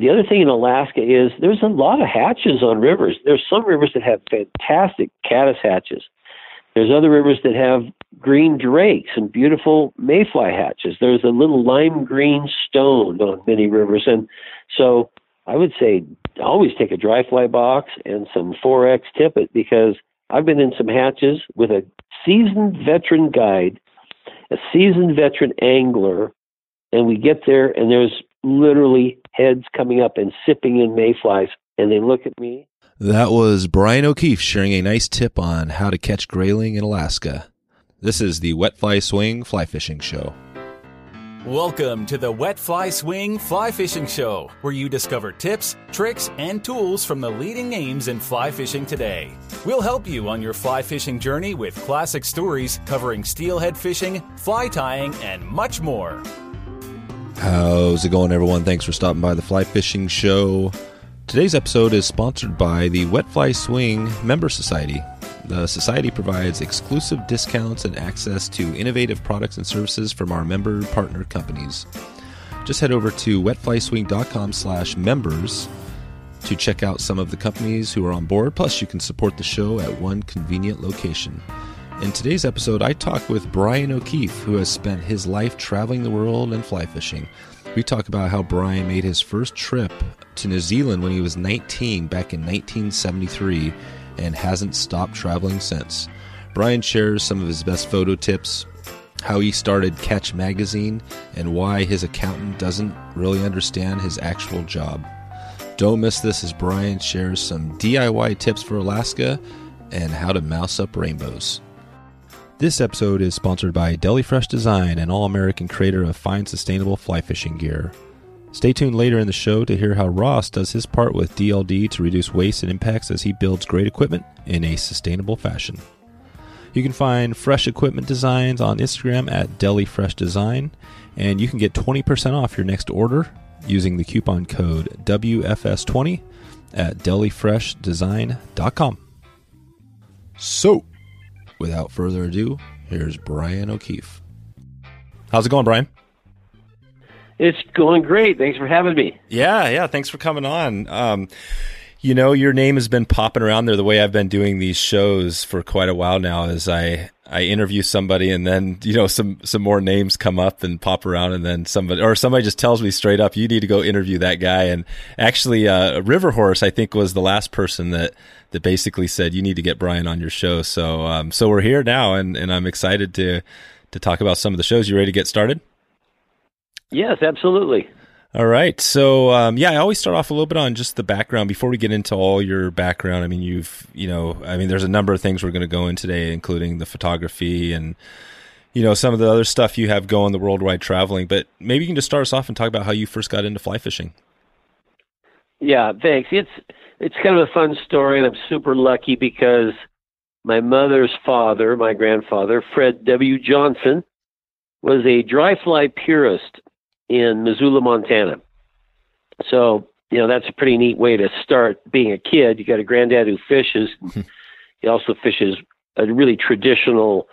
the other thing in Alaska is there's a lot of hatches on rivers. There's some rivers that have fantastic caddis hatches. There's other rivers that have green drakes and beautiful mayfly hatches. There's a little lime green stone on many rivers. And so I would say always take a dry fly box and some 4X tippet because I've been in some hatches with a seasoned veteran guide, a seasoned veteran angler, and we get there and there's literally heads coming up and sipping in mayflies. And they look at me. That was Brian O'Keefe sharing a nice tip on how to catch grayling in Alaska. This is the Wet Fly Swing Fly Fishing Show. Welcome to the Wet Fly Swing Fly Fishing Show, where you discover tips, tricks, and tools from the leading names in fly fishing today. We'll help you on your fly fishing journey with classic stories covering steelhead fishing, fly tying, and much more. How's it going, everyone? Thanks for stopping by the Fly Fishing Show. Today's episode is sponsored by the Wet Fly Swing Member Society. The Society provides exclusive discounts and access to innovative products and services from our member partner companies. Just head over to wetflyswing.com slash members to check out some of the companies who are on board. Plus, you can support the show at one convenient location. In today's episode, I talk with Brian O'Keefe, who has spent his life traveling the world and fly fishing. We talk about how Brian made his first trip to New Zealand when he was 19 back in 1973 and hasn't stopped traveling since. Brian shares some of his best photo tips, how he started Catch Magazine, and why his accountant doesn't really understand his actual job. Don't miss this as Brian shares some DIY tips for Alaska and how to mouse up rainbows. This episode is sponsored by Deli Fresh Design, an all American creator of fine, sustainable fly fishing gear. Stay tuned later in the show to hear how Ross does his part with DLD to reduce waste and impacts as he builds great equipment in a sustainable fashion. You can find fresh equipment designs on Instagram at Deli Fresh Design, and you can get 20% off your next order using the coupon code WFS20 at delifreshdesign.com. So, without further ado, here's Brian O'Keefe. How's it going, Brian? It's going great. Thanks for having me. Yeah, yeah. Thanks for coming on. Um, you know, your name has been popping around there the way I've been doing these shows for quite a while now. As I I interview somebody, and then you know some some more names come up and pop around, and then somebody or somebody just tells me straight up, you need to go interview that guy. And actually, uh, River Horse, I think, was the last person that that basically said you need to get Brian on your show. So um, so we're here now, and and I'm excited to to talk about some of the shows. You ready to get started? Yes, absolutely. All right. So, um, yeah, I always start off a little bit on just the background before we get into all your background. I mean, you've, you know, I mean, there's a number of things we're going to go in today, including the photography and, you know, some of the other stuff you have going, the worldwide traveling. But maybe you can just start us off and talk about how you first got into fly fishing. Yeah, thanks. It's it's kind of a fun story, and I'm super lucky because my mother's father, my grandfather, Fred W. Johnson, was a dry fly purist in Missoula, Montana. So, you know, that's a pretty neat way to start being a kid. You got a granddad who fishes. he also fishes a really traditional,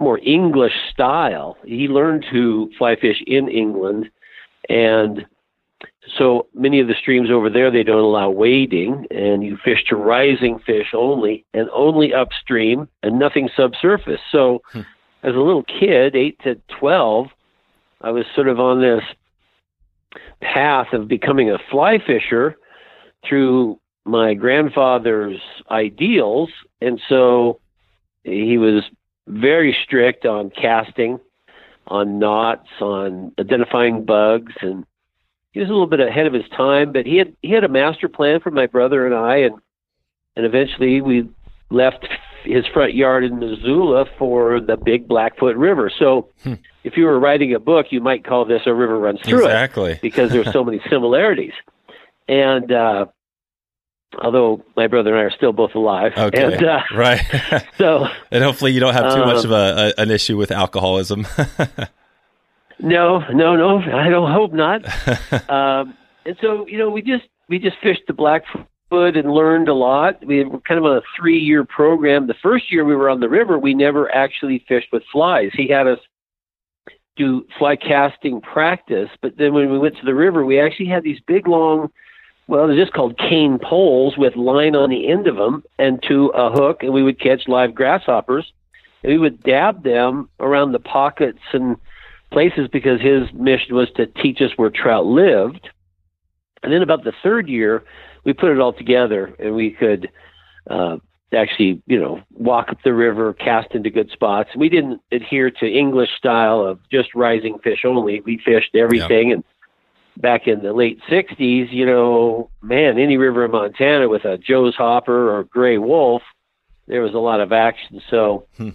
more English style. He learned to fly fish in England and so many of the streams over there they don't allow wading and you fish to rising fish only and only upstream and nothing subsurface so hmm. as a little kid 8 to 12 I was sort of on this path of becoming a fly fisher through my grandfather's ideals. And so he was very strict on casting, on knots, on identifying bugs, and he was a little bit ahead of his time. But he had he had a master plan for my brother and I, and and eventually we left his front yard in Missoula for the Big Blackfoot River. So, hmm. if you were writing a book, you might call this "A River Runs Through exactly. It," because there's so many similarities. And uh, although my brother and I are still both alive, okay, and, uh, right. so, and hopefully you don't have too um, much of a, a, an issue with alcoholism. no, no, no. I don't hope not. um, and so, you know, we just we just fished the Blackfoot and learned a lot. We were kind of on a three year program. The first year we were on the river, we never actually fished with flies. He had us do fly casting practice. But then when we went to the river, we actually had these big long, well, they're just called cane poles with line on the end of them and to a hook, and we would catch live grasshoppers. And we would dab them around the pockets and places because his mission was to teach us where trout lived. And then about the third year, we put it all together and we could uh, actually, you know, walk up the river, cast into good spots. We didn't adhere to English style of just rising fish only. We fished everything. Yeah. And back in the late 60s, you know, man, any river in Montana with a Joe's hopper or Gray Wulff, there was a lot of action. So, hmm.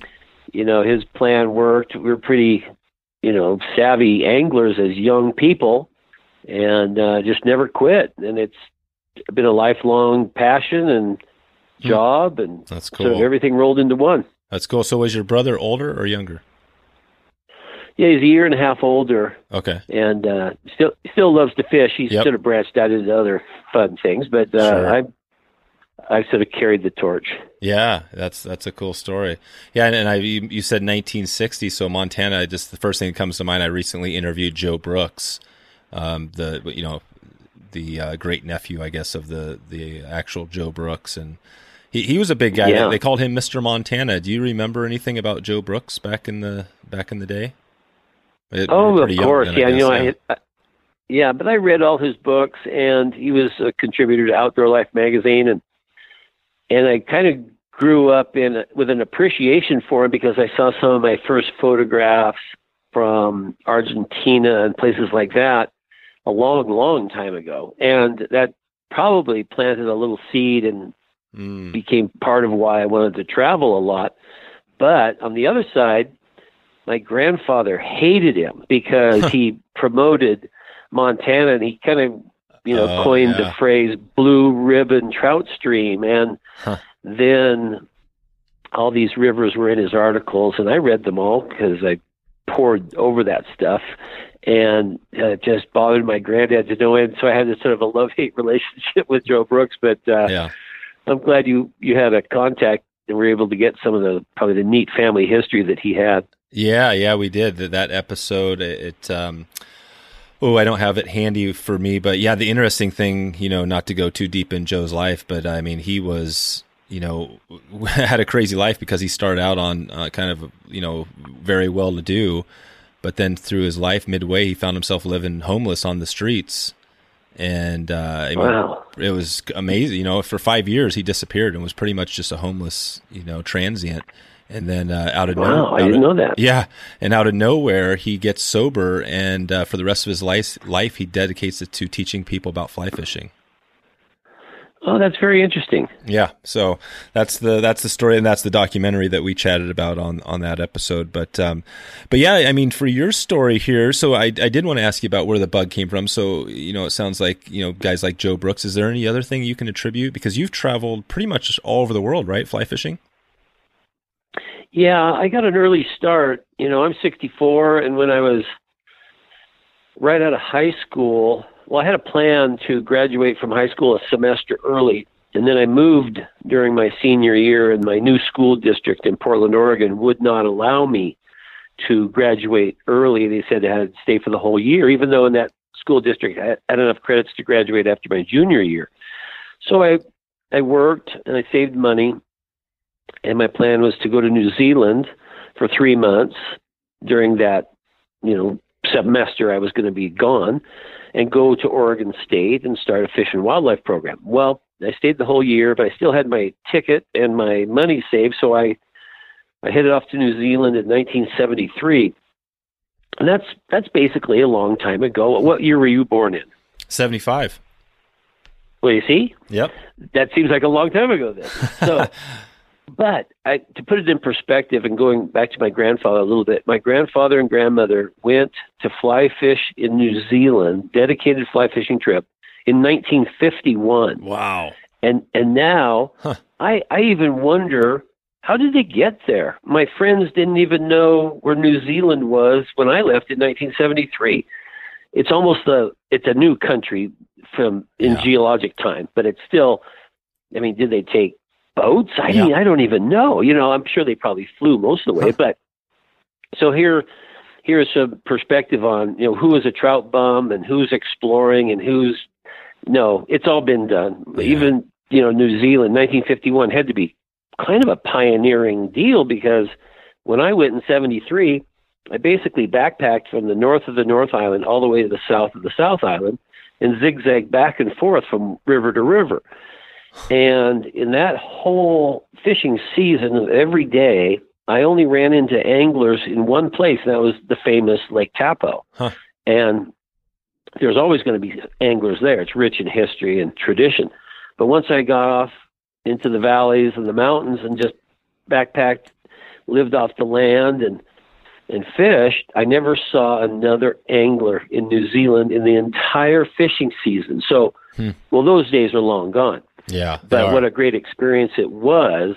you know, his plan worked. We were pretty, you know, savvy anglers as young people and uh, just never quit. And it's been a lifelong passion and Hmm. job, and that's cool. Sort of everything rolled into one. That's cool. So, was your brother older or younger? Yeah, he's a year and a half older. Okay. And uh, still still loves to fish. He's yep. sort of branched out into other fun things, but uh, sure. I I sort of carried the torch. Yeah, that's that's a cool story. Yeah, and, and I you, you, said 1960, so Montana. Just the first thing that comes to mind. I recently interviewed Joe Brooks, um, the you know the uh, great nephew, I guess, of the the actual Joe Brooks, and he, he was a big guy. Yeah. They called him Mr. Montana. Do you remember anything about Joe Brooks back in the back in the day? It, oh, of course. Then, yeah, you know, yeah. I, I, yeah, but I read all his books, and he was a contributor to Outdoor Life magazine, and and I kind of grew up in with an appreciation for him because I saw some of my first photographs from Argentina and places like that a long, long time ago, and that probably planted a little seed and mm. became part of why I wanted to travel a lot. But on the other side, my grandfather hated him because he promoted Montana and he kind of, you know, oh, coined yeah. the phrase blue ribbon trout stream. And huh. then all these rivers were in his articles and I read them all because I poured over that stuff and uh, it just bothered my granddad to no end. So I had this sort of a love hate relationship with Joe Brooks. But uh, yeah. I'm glad you you had a contact and were able to get some of the probably the neat family history that he had. Yeah, yeah, we did that, that episode. It. Um, oh, I don't have it handy for me, but yeah, the interesting thing, you know, not to go too deep in Joe's life, but I mean, he was you know, had a crazy life because he started out on uh, kind of, you know, very well to do. But then through his life, midway, he found himself living homeless on the streets and uh, wow. it was amazing. You know, for five years he disappeared and was pretty much just a homeless, you know, transient. And then uh, out of wow, nowhere, I didn't of, know that. Yeah, and out of nowhere, he gets sober, and uh, for the rest of his life, life he dedicates it to teaching people about fly fishing. Oh, that's very interesting. Yeah, so that's the that's the story, and that's the documentary that we chatted about on on that episode. But um, but yeah, I mean, for your story here, so I I did want to ask you about where the bug came from. So you know, it sounds like you know guys like Joe Brooks. Is there any other thing you can attribute because you've traveled pretty much all over the world, right? Fly fishing. Yeah, I got an early start. You know, I'm 64, and when I was right out of high school, well, I had a plan to graduate from high school a semester early, and then I moved during my senior year, and my new school district in Portland, Oregon would not allow me to graduate early. They said I had to stay for the whole year, even though in that school district I had enough credits to graduate after my junior year. So I I worked and I saved money, and my plan was to go to New Zealand for three months during that, you know, semester I was going to be gone and go to Oregon State and start a fish and wildlife program. Well, I stayed the whole year, but I still had my ticket and my money saved, so I I headed off to New Zealand in 1973. And that's that's basically a long time ago. What year were you born in? 75. Well, you see? Yep. That seems like a long time ago then. So But I, to put it in perspective and going back to my grandfather a little bit, my grandfather and grandmother went to fly fish in New Zealand, dedicated fly fishing trip in 1951. Wow. And and now huh. I I even wonder how did they get there? My friends didn't even know where New Zealand was when I left in 1973. It's almost a it's a new country from in yeah. geologic time, but it's still I mean, did they take boats? I yeah. mean, I don't even know. You know, I'm sure they probably flew most of the way, but so here here's some perspective on you know who is a trout bum and who's exploring and who's no, it's all been done. Yeah. Even you know New Zealand, 1951 had to be kind of a pioneering deal because when I went in '73, I basically backpacked from the north of the North Island all the way to the south of the South Island and zigzagged back and forth from river to river. And in that whole fishing season, every day, I only ran into anglers in one place, and that was the famous Lake Taupo. Huh. And there's always going to be anglers there. It's rich in history and tradition. But once I got off into the valleys and the mountains and just backpacked, lived off the land and and fished, I never saw another angler in New Zealand in the entire fishing season. So, hmm. well, those days are long gone. Yeah. But what a great experience it was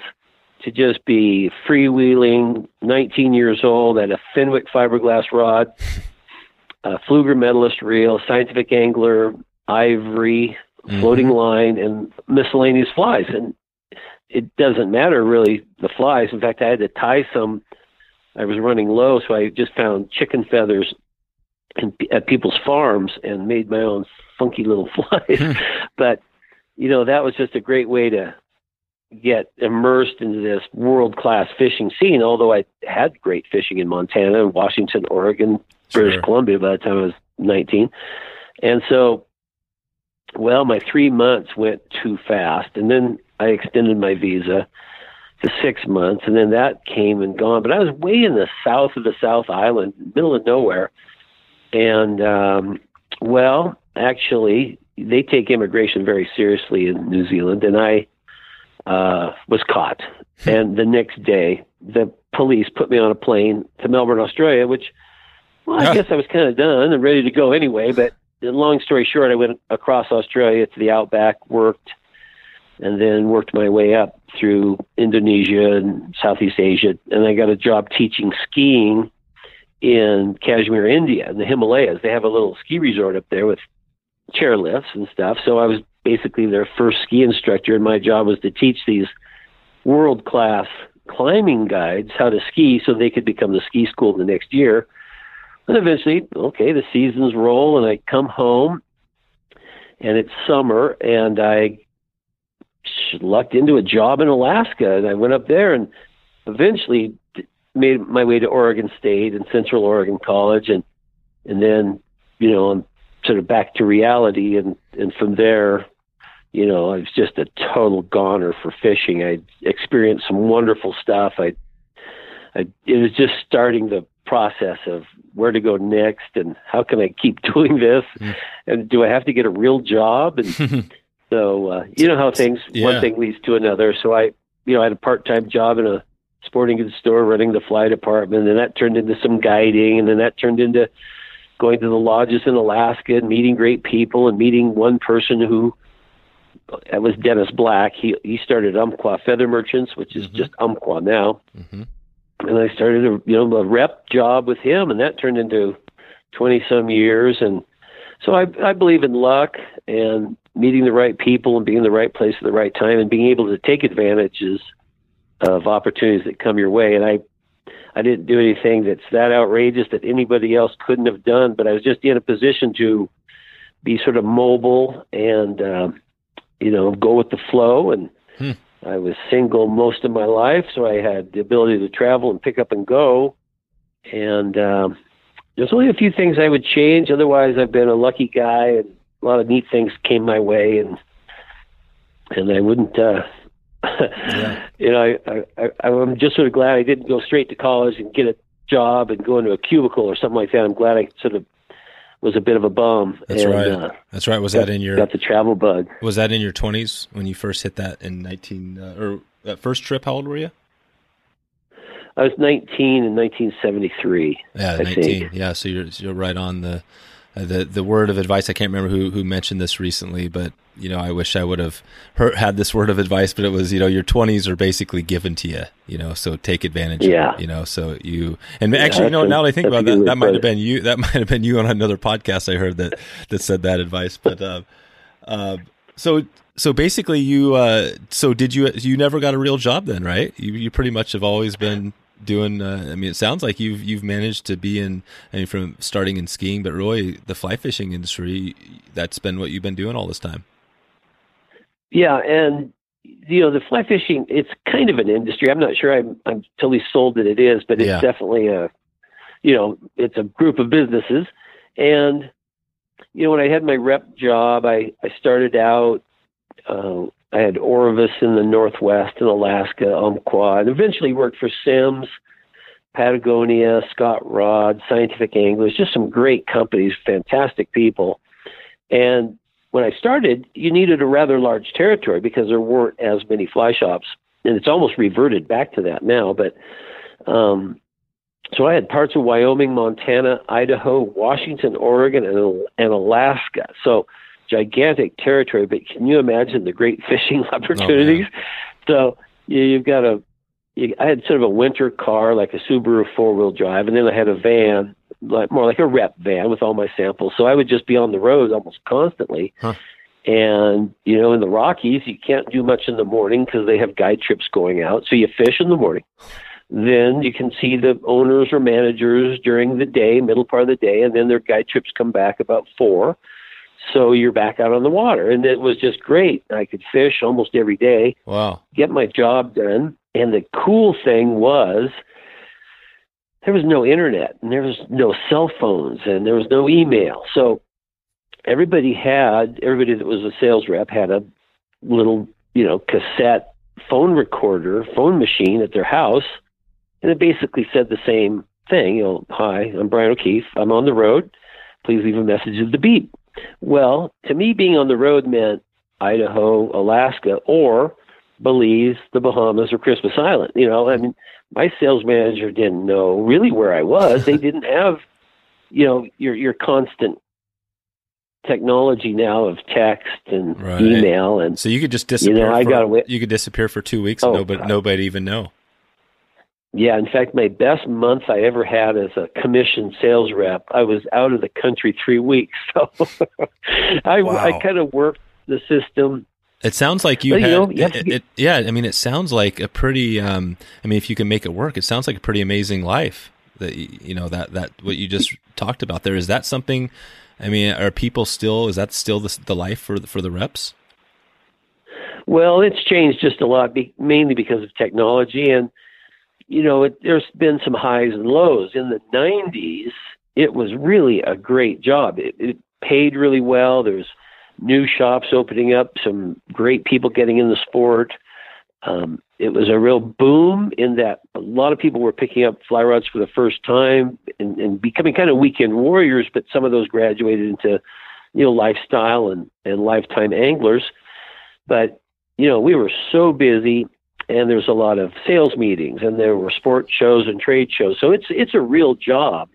to just be freewheeling, 19 years old at a Fenwick fiberglass rod, a Pflueger medalist reel, scientific angler, ivory, mm-hmm. floating line, and miscellaneous flies. And it doesn't matter really the flies. In fact, I had to tie some. I was running low, so I just found chicken feathers in, at people's farms and made my own funky little flies. Hmm. but you know, that was just a great way to get immersed into this world class fishing scene. Although I had great fishing in Montana and Washington, Oregon, British. Columbia by the time I was 19. And so, well, my three months went too fast. And then I extended my visa to six months. And then that came and gone. But I was way in the south of the South Island, middle of nowhere. And, um, well, actually, they take immigration very seriously in New Zealand. And I, uh, was caught. And the next day, the police put me on a plane to Melbourne, Australia, which well, I guess I was kind of done and ready to go anyway. But long story short, I went across Australia to the outback, worked, and then worked my way up through Indonesia and Southeast Asia. And I got a job teaching skiing in Kashmir, India, in the Himalayas. They have a little ski resort up there with chairlifts and stuff. So I was basically their first ski instructor, and my job was to teach these world class climbing guides how to ski so they could become the ski school the next year. And eventually, okay, the seasons roll, and I come home, and it's summer, and I lucked into a job in Alaska, and I went up there, and eventually made my way to Oregon State and Central Oregon College, and and then, you know, I'm sort of back to reality, and and from there, you know, I was just a total goner for fishing. I experienced some wonderful stuff. I, I it was just starting the process of where to go next and how can I keep doing this mm. and do I have to get a real job and so uh, you know how things yeah. one thing leads to another so I you know I had a part-time job in a sporting goods store running the fly department and that turned into some guiding and then that turned into going to the lodges in Alaska and meeting great people and meeting one person who that was Dennis Black he he started Umpqua Feather Merchants which is mm-hmm. just Umpqua now mm-hmm and I started a you know a rep job with him, and that turned into twenty some years. And so I I believe in luck and meeting the right people and being in the right place at the right time and being able to take advantages of opportunities that come your way. And I I didn't do anything that's that outrageous that anybody else couldn't have done, but I was just in a position to be sort of mobile and uh, you know go with the flow and. Hmm I was single most of my life, so I had the ability to travel and pick up and go. And um, there's only a few things I would change. Otherwise, I've been a lucky guy, and a lot of neat things came my way, and and I wouldn't. Uh, yeah. you know, I, I, I'm just sort of glad I didn't go straight to college and get a job and go into a cubicle or something like that. I'm glad I sort of was a bit of a bum. That's and, right. Uh, That's right. Was got, that in your got the travel bug? Was that in your twenties when you first hit that in nineteen uh, or that first trip? How old were you? I was nineteen in nineteen seventy three. Yeah, I nineteen. Think. Yeah, so you're you're right on the uh, the the word of advice. I can't remember who who mentioned this recently, but you know, I wish I would have heard, had this word of advice. But it was, you know, your twenties are basically given to you, you know, so take advantage. Yeah. You know, so you and yeah, actually, you know, now that I think about that, that might have been you. That might have been you on another podcast I heard that that said that advice. But uh, uh, so so basically, you uh, so did you you never got a real job then, right? You you pretty much have always been doing. Uh, I mean, it sounds like you've you've managed to be in. I mean, from starting in skiing, but really the fly fishing industry. That's been what you've been doing all this time. Yeah, and you know the fly fishing. It's kind of an industry. I'm not sure I'm I'm totally sold that it is, but it's Yeah. definitely a. You know, it's a group of businesses, and you know when I had my rep job, I I started out. Uh, I had Orvis in the Northwest in Alaska, Umpqua, and eventually worked for Simms, Patagonia, Scott Rod, Scientific Anglers, just some great companies, fantastic people. And when I started, you needed a rather large territory because there weren't as many fly shops, and it's almost reverted back to that now. But um, so I had parts of Wyoming, Montana, Idaho, Washington, Oregon, and, and Alaska. So gigantic territory. But can you imagine the great fishing oh, opportunities? so you, you've got a. You, I had sort of a winter car, like a Subaru four wheel drive, and then I had a van, like more like a rep van with all my samples. So I would just be on the road almost constantly. Huh. And you know, in the Rockies, you can't do much in the morning because they have guide trips going out. So you fish in the morning. Then you can see the owners or managers during the day, middle part of the day, and then their guide trips come back about four. So you're back out on the water, and it was just great. I could fish almost every day Wow. get my job done. And the cool thing was there was no internet and there was no cell phones and there was no email. So everybody had everybody that was a sales rep had a little, you know, cassette phone recorder, phone machine at their house, and it basically said the same thing, you know, hi, I'm Brian O'Keefe. I'm on the road. Please leave a message at the beep. Well, to me being on the road meant Idaho, Alaska, or Belize, the Bahamas, or Christmas Island. You know, I mean, my sales manager didn't know really where I was. they didn't have, you know, your your constant technology now of text and Right. email and So you could just disappear. You know, I for, got away- You could disappear for two weeks and Oh, nobody God. nobody even know. Yeah. In fact, my best month I ever had as a commission sales rep, I was out of the country three weeks. So I Wow. I kind of worked the system. It sounds like you you had. know, you it- get- it- yeah, I mean, it sounds like a pretty. Um, I mean, if you can make it work, it sounds like a pretty amazing life. That you know that that what you just talked about there is that something. I mean, are people still? Is that still the, the life for the, for the reps? Well, it's changed just a lot, be, mainly because of technology, and you know, it, there's been some highs and lows. In the '90s, it was really a great job. It, it paid really well. There's new shops opening up, some great people getting in the sport. Um, it was a real boom in that a lot of people were picking up fly rods for the first time and, and becoming kind of weekend warriors, but some of those graduated into, you know, lifestyle and, and lifetime anglers. But, you know, we were so busy and there's a lot of sales meetings and there were sport shows and trade shows. So it's it's a real job.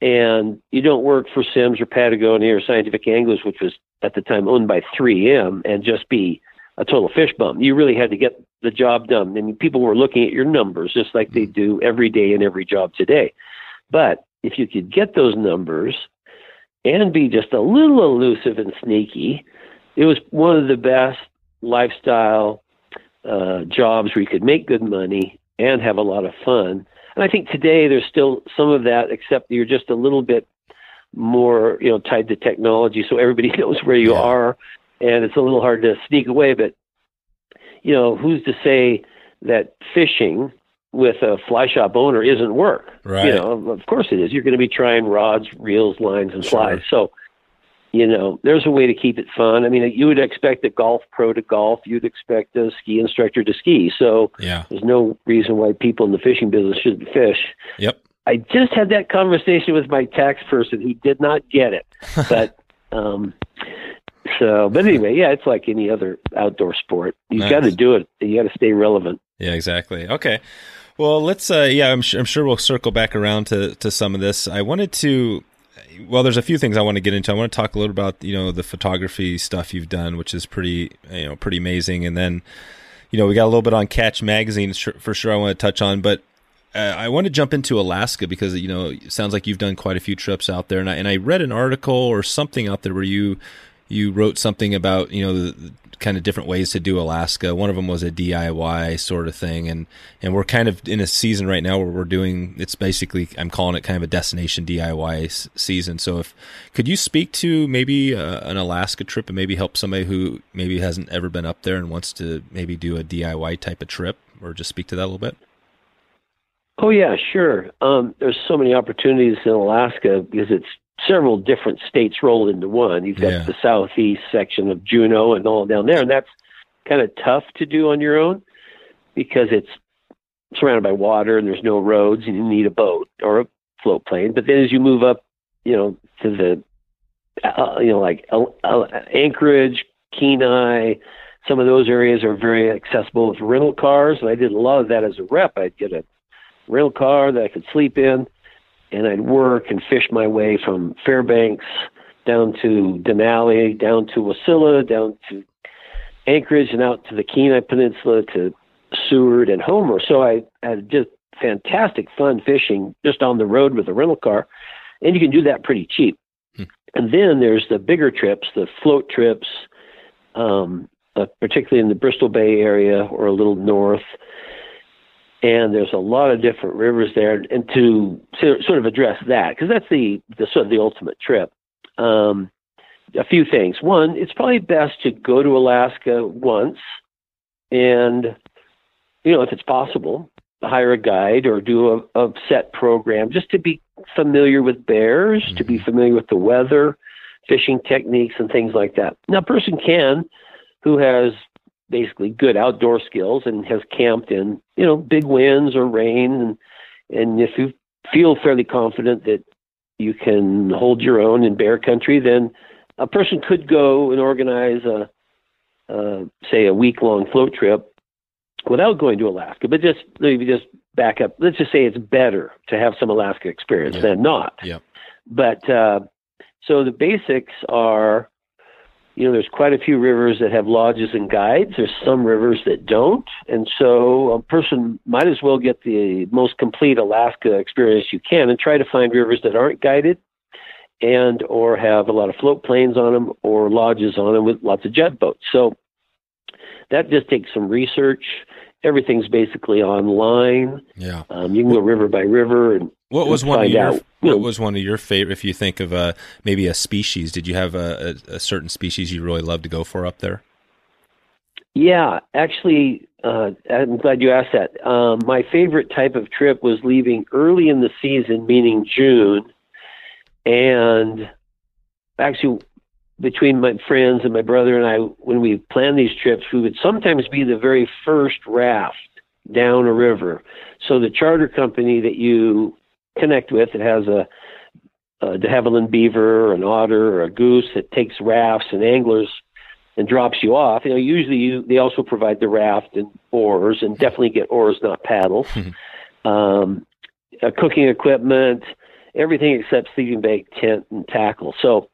And you don't work for Simms or Patagonia or Scientific Anglers, which was at the time owned by 3M, and just be a total fish bum. You really had to get the job done. I mean, people were looking at your numbers just like they do every day in every job today. But if you could get those numbers and be just a little elusive and sneaky, it was one of the best lifestyle uh, jobs where you could make good money and have a lot of fun. And I think today there's still some of that, except you're just a little bit more, you know, tied to technology, so everybody knows where you Yeah. are, and it's a little hard to sneak away. But you know, who's to say that fishing with a fly shop owner isn't work? Right. You know, of course it is. You're going to be trying rods, reels, lines, and Sure. flies. So, you know, there's a way to keep it fun. I mean, you would expect a golf pro to golf. You'd expect a ski instructor to ski. So Yeah. there's no reason why people in the fishing business shouldn't fish. Yep. I just had that conversation with my tax person. He did not get it, but um, so. But anyway, yeah, it's like any other outdoor sport. You Nice. got to do it. You got to stay relevant. Yeah, exactly. Okay. Well, let's. Uh, yeah, I'm sure, I'm sure we'll circle back around to to some of this. I wanted to. Well, there's a few things I want to get into. I want to talk a little about you know the photography stuff you've done, which is pretty you know pretty amazing. And then you know we got a little bit on Catch Magazine for sure. I want to touch on, but uh, I want to jump into Alaska because you know it sounds like you've done quite a few trips out there, and I and I read an article or something out there where you you wrote something about you know the, the kind of different ways to do Alaska. One of them was a DIY sort of thing, and and we're kind of in a season right now where we're doing. It's basically I'm calling it kind of a destination DIY season. So if could you speak to maybe uh, an Alaska trip and maybe help somebody who maybe hasn't ever been up there and wants to maybe do a DIY type of trip, or just speak to that a little bit. Oh yeah, sure. Um, there's so many opportunities in Alaska because it's several different states rolled into one. You've got yeah. the southeast section of Juneau and all down there, and that's kind of tough to do on your own because it's surrounded by water and there's no roads and you need a boat or a float plane. But then as you move up, you know, to the uh, you know like uh, uh, Anchorage, Kenai, some of those areas are very accessible with rental cars, and I did a lot of that as a rep. I'd get a rental car that I could sleep in and I'd work and fish my way from Fairbanks down to Denali, down to Wasilla, down to Anchorage, and out to the Kenai Peninsula to Seward and Homer. So I had just fantastic fun fishing just on the road with a rental car, and you can do that pretty cheap. Hmm. And then there's the bigger trips, the float trips, um, uh, particularly in the Bristol Bay area or a little north and there's a lot of different rivers there. And to, sort of address that, because that's the, the sort of the ultimate trip. Um, a few things. One, it's probably best to go to Alaska once, and you know if it's possible, hire a guide or do a, a set program just to be familiar with bears, mm-hmm. to be mm-hmm. familiar with the weather, fishing techniques, and things like that. Now, a person can who has basically good outdoor skills and has camped in you know big winds or rain. And and if you feel fairly confident that you can hold your own in bear country then a person could go and organize a uh, say a week long float trip without going to Alaska. But just maybe just back up. Let's just say it's better to have some Alaska experience yeah. than not. Yeah. But uh, so the basics are you know, there's quite a few rivers that have lodges and guides. There's some rivers that don't. And so a person might as well get the most complete Alaska experience you can and try to find rivers that aren't guided and or have a lot of float planes on them or lodges on them with lots of jet boats. So that just takes some research. Everything's basically online. Yeah. Um, you can go river by river and what was one of your out, What was one of your favorite? If you think of a maybe a species, did you have a, a, a certain species you really love to go for up there? Yeah, actually, uh, I'm glad you asked that. Um, my favorite type of trip was leaving early in the season, meaning June, and actually between my friends and my brother and I, when we planned these trips, we would sometimes be the very first raft down a river. So the charter company that you connect with. It has a, a de Havilland beaver or an otter or a goose that takes rafts and anglers and drops you off. You know, usually you, they also provide the raft and oars, and definitely get oars, not paddles. um, uh, cooking equipment, everything except sleeping bag, tent, and tackle. So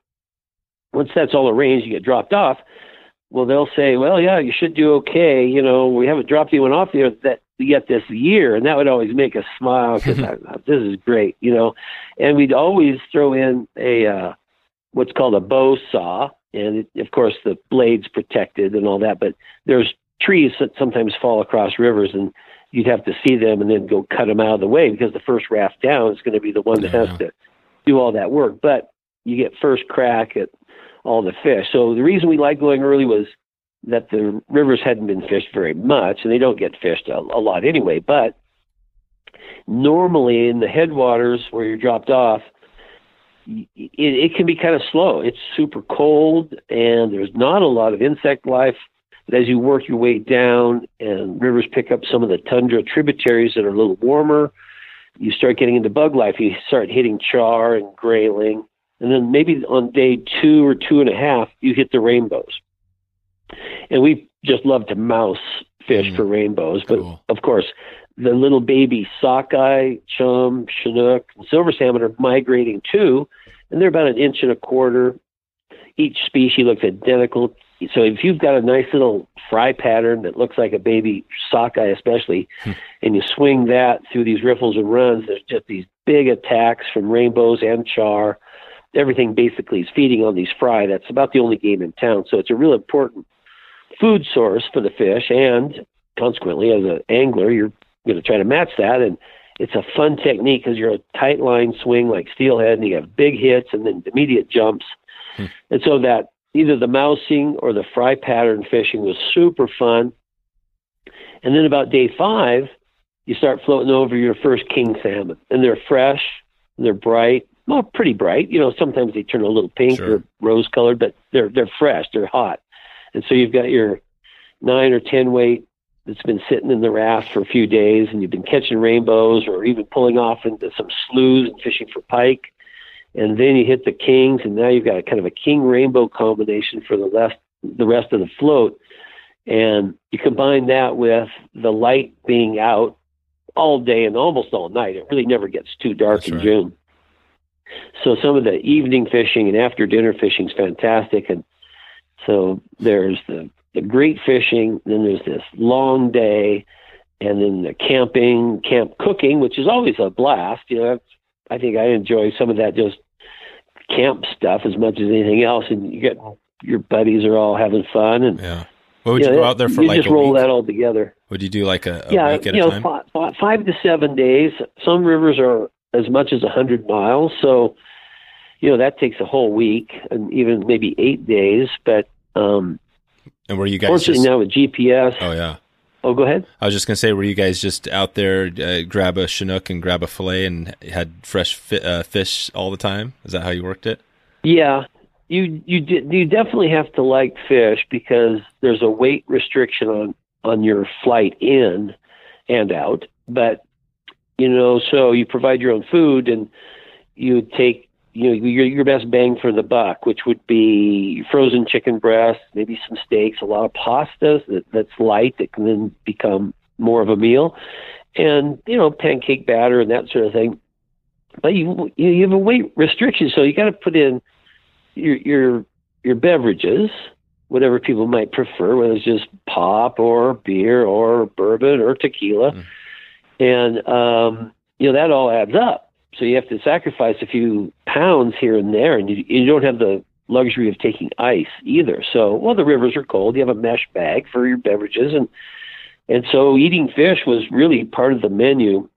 once that's all arranged, you get dropped off. Well, they'll say, "Well, yeah, you should do okay. You know, we haven't dropped anyone off there that yet this year, and that would always make us smile because this is great, you know. And we'd always throw in a uh, what's called a bow saw, and it, of course the blades protected and all that. But there's trees that sometimes fall across rivers, and you'd have to see them and then go cut them out of the way because the first raft down is going to be the one that yeah. has to do all that work. But you get first crack at all the fish. So the reason we like going early was that the rivers hadn't been fished very much, and they don't get fished a, a lot anyway. But normally in the headwaters where you're dropped off, it, it can be kind of slow. It's super cold, and there's not a lot of insect life. But as you work your way down, and rivers pick up some of the tundra tributaries that are a little warmer, you start getting into bug life. You start hitting char and grayling, and then maybe on day two or two and a half, you hit the rainbows and we just love to mouse fish mm. for rainbows. But cool. of course, the little baby sockeye, chum, chinook, and silver salmon are migrating too, and they're about an inch and a quarter. Each species looks identical. So if you've got a nice little fry pattern that looks like a baby sockeye, especially, hmm. and you swing that through these riffles and runs, there's just these big attacks from rainbows and char. Everything basically is feeding on these fry. That's about the only game in town. So it's a real important food source for the fish, and consequently, as an angler, you're going to try to match that. And it's a fun technique because you're a tight line swing like steelhead, and you have big hits and then immediate jumps. Hmm. And so that either the mousing or the fry pattern fishing was super fun. And then about day five, you start floating over your first king salmon, and they're fresh, and they're bright, well, pretty bright. You know, sometimes they turn a little pink sure. or rose colored, but they're they're fresh, they're hot, and so you've got your nine or ten weight that's been sitting in the raft for a few days, and you've been catching rainbows or even pulling off into some sloughs and fishing for pike, and then you hit the kings, and now you've got a kind of a king rainbow combination for the rest the rest of the float, and you combine that with the light being out all day and almost all night. It really never gets too dark That's in right. June. So some of the evening fishing and after dinner fishing is fantastic, and so there's the the great fishing, then there's this long day, and then the camping, camp cooking, which is always a blast. You know, I think I enjoy some of that just camp stuff as much as anything else, and you get your buddies are all having fun and yeah. What would you, you know, go out there for? You like just roll that all together. Would you do like a, a yeah, week at you a know, five to seven days. Some rivers are as much as a hundred miles, so you know that takes a whole week and even maybe eight days. But um, and were you guys fortunately just, now with GPS? Oh yeah. Oh, go ahead. I was just gonna say, were you guys just out there, uh, grab a chinook and grab a fillet, and had fresh fi- uh, fish all the time? Is that how you worked it? Yeah, you you you definitely have to like fish because there's a weight restriction on on your flight in and out. But you know, so you provide your own food and you take you know your your best bang for the buck, which would be frozen chicken breast, maybe some steaks, a lot of pastas that, that's light that can then become more of a meal, and you know pancake batter and that sort of thing. But you you have a weight restriction, so you got to put in your your your beverages, whatever people might prefer, whether it's just pop or beer or bourbon or tequila, mm. And um, you know that all adds up. So you have to sacrifice a few pounds here and there, and you, you don't have the luxury of taking ice either. So, well, the rivers are cold. You have a mesh bag for your beverages, and and so eating fish was really part of the menu,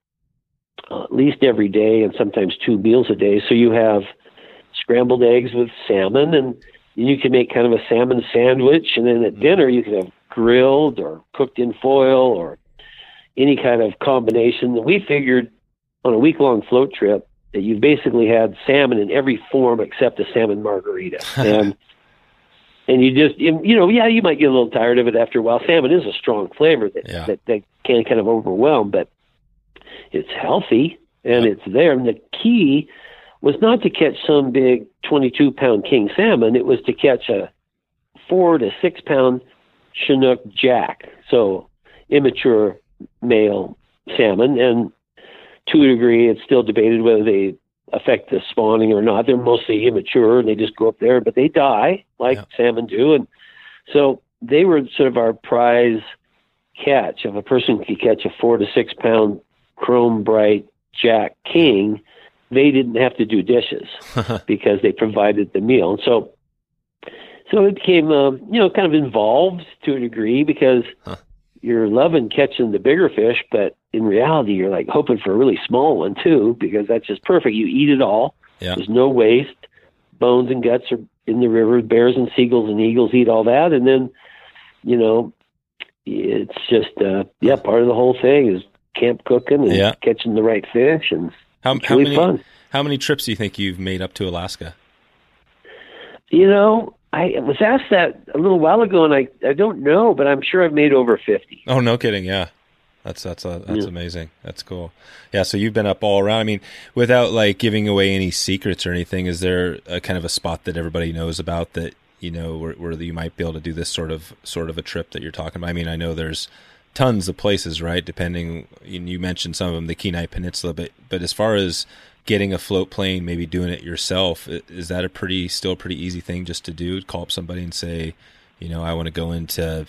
uh, at least every day, and sometimes two meals a day. So you have scrambled eggs with salmon, and you can make kind of a salmon sandwich. And then at mm-hmm. dinner, you can have grilled or cooked in foil or any kind of combination. We figured on a week long float trip that you've basically had salmon in every form except a salmon margarita. and and you just you know yeah you might get a little tired of it after a while. Salmon is a strong flavor that yeah. that, that can kind of overwhelm, but it's healthy and it's there. And the key was not to catch some big 22 pound king salmon. It was to catch a four to six pound Chinook jack. So immature male salmon. And to a degree, it's still debated whether they affect the spawning or not. They're mostly immature and they just go up there, but they die like yeah. salmon do. And so they were sort of our prize catch. If a person could catch a four to six pound chrome bright jack king, they didn't have to do dishes because they provided the meal. And so, so it became, uh, you know, kind of involved to a degree because huh. You're loving catching the bigger fish, but in reality, you're like hoping for a really small one too because that's just perfect. You eat it all. Yeah. There's no waste. Bones and guts are in the river. Bears and seagulls and eagles eat all that, and then, you know, it's just uh, yeah, part of the whole thing is camp cooking and yeah. catching the right fish and how, how really many fun. how many trips do you think you've made up to Alaska? You know, I was asked that a little while ago, and I I don't know, but I'm sure I've made over fifty. Oh, no kidding! Yeah, that's that's uh, that's yeah. amazing. That's cool. Yeah, so you've been up all around. I mean, without like giving away any secrets or anything, is there a kind of a spot that everybody knows about that you know where, where you might be able to do this sort of sort of a trip that you're talking about? I mean, I know there's tons of places, right? Depending, you mentioned some of them, the Kenai Peninsula, but but as far as getting a float plane, maybe doing it yourself, is that a pretty still a pretty easy thing just to do? Call up somebody and say, you know, I want to go into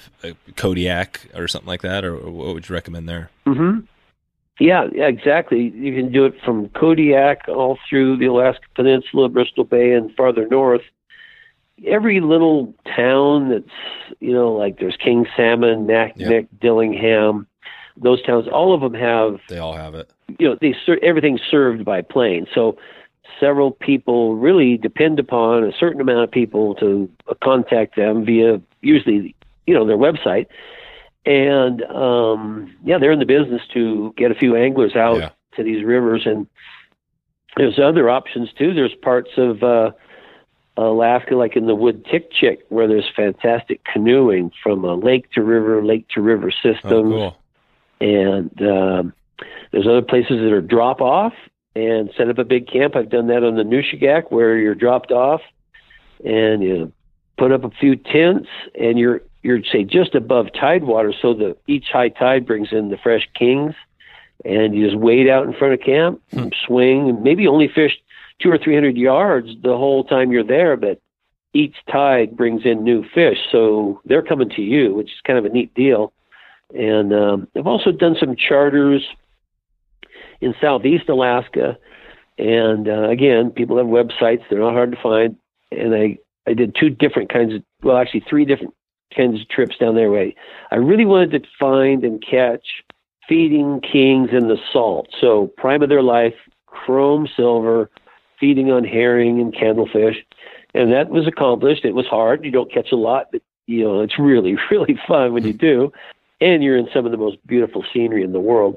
Kodiak or something like that, or what would you recommend there? Mm-hmm. Yeah, yeah, exactly. You can do it from Kodiak all through the Alaska Peninsula, Bristol Bay, and farther north. every little town that's you know like there's King Salmon, Naknek, Yep. Dillingham, those towns. All of them have They all have it. You know they ser- everything's served by plane. So several people really depend upon a certain amount of people to uh, contact them via usually you know their website. And um, yeah, they're in the business to get a few anglers out Yeah. to these rivers, and there's other options too. There's parts of uh, Alaska, like in the Wood-Tikchik, where there's fantastic canoeing from a lake to river, lake to river Oh, systems cool. and um, there's other places that are drop off and set up a big camp. I've done that on the Nushagak where you're dropped off and you put up a few tents and you're you're say just above tidewater so that each high tide brings in the fresh kings and you just wait out in front of camp and swing and maybe only fish two or three hundred yards the whole time you're there but each tide brings in new fish. So they're coming to you which is kind of a neat deal. And um, I've also done some charters in Southeast Alaska. And uh, again, people have websites; they're not hard to find. And I I did two different kinds of well, actually three different kinds of trips down there. Way I really wanted to find and catch feeding kings in the salt. So prime of their life, chrome silver, feeding on herring and candlefish, and that was accomplished. It was hard; you don't catch a lot, but you know it's really really fun when you do and you're in some of the most beautiful scenery in the world.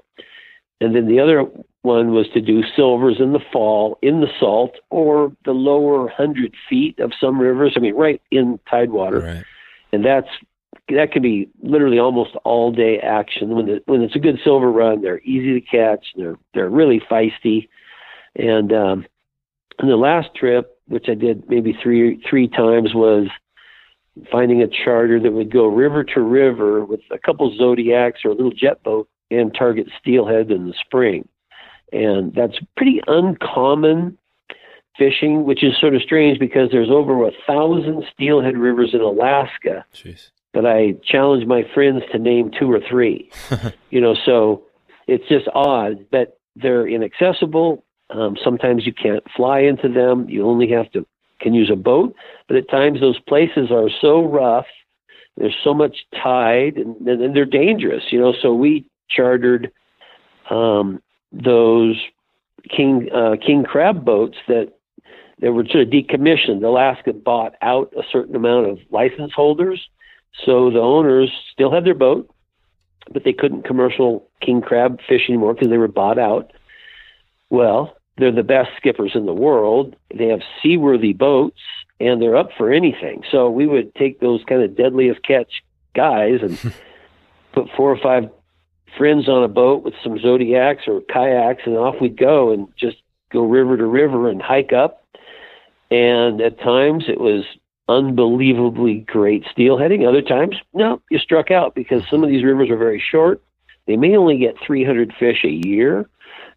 And then the other one was to do silvers in the fall in the salt or the lower hundred feet of some rivers. I mean, right in tidewater, Right. and that's that can be literally almost all day action. When the, when it's a good silver run, they're easy to catch. They're they're really feisty, and um, and the last trip, which I did maybe three three times, was finding a charter that would go river to river with a couple zodiacs or a little jet boat and target steelhead in the spring. And that's pretty uncommon fishing, which is sort of strange because there's over a thousand steelhead rivers in Alaska, Jeez. but I challenge my friends to name two or three. you know, so it's just odd, but they're inaccessible. Um, sometimes you can't fly into them. You only have to can use a boat, but at times those places are so rough. There's so much tide, and, and they're dangerous. You know, so we chartered um, those king uh, king crab boats that that were sort of decommissioned. Alaska bought out a certain amount of license holders, so the owners still had their boat, but they couldn't commercial king crab fish anymore because they were bought out. Well, they're the best skippers in the world. They have seaworthy boats and they're up for anything. So we would take those kind of deadliest catch guys and put four or five friends on a boat with some zodiacs or kayaks and off we'd go and just go river to river and hike up. And at times it was unbelievably great steelheading. Other times, no, you struck out because some of these rivers are very short. They may only get 300 fish a year.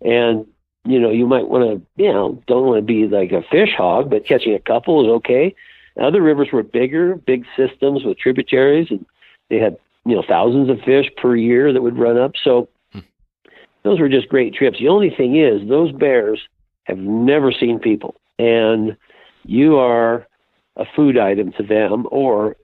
And you know, you might want to, you know, don't want to be like a fish hog, but catching a couple is okay. Other rivers were bigger, big systems with tributaries, and they had, you know, thousands of fish per year that would run up. So those were just great trips. The only thing is, those bears have never seen people, and you are a food item to them or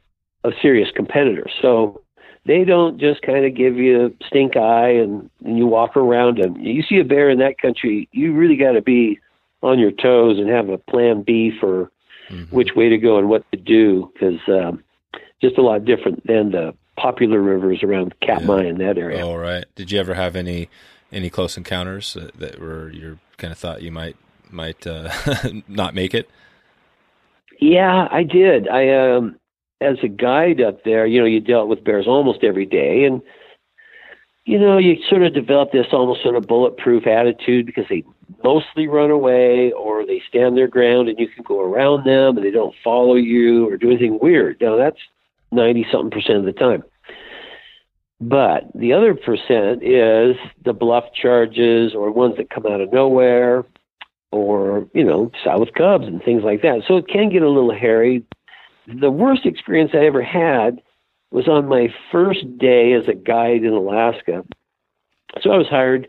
a serious competitor. So they don't just kind of give you a stink eye and, and you walk around them. You see a bear in that country, you really got to be on your toes and have a plan B for Mhm. which way to go and what to do because um, just a lot different than the popular rivers around Katmai in that area. All right. Did you ever have any any close encounters that, that were you kind of thought you might might uh, not make it? Yeah, I did. I um as a guide up there, you know, you dealt with bears almost every day and you know, you sort of develop this almost sort of bulletproof attitude because they mostly run away or they stand their ground and you can go around them and they don't follow you or do anything weird. Now that's 90 something percent of the time. But the other percent is the bluff charges or ones that come out of nowhere or, you know, South Cubs and things like that. So it can get a little hairy. The worst experience I ever had was on my first day as a guide in Alaska. So I was hired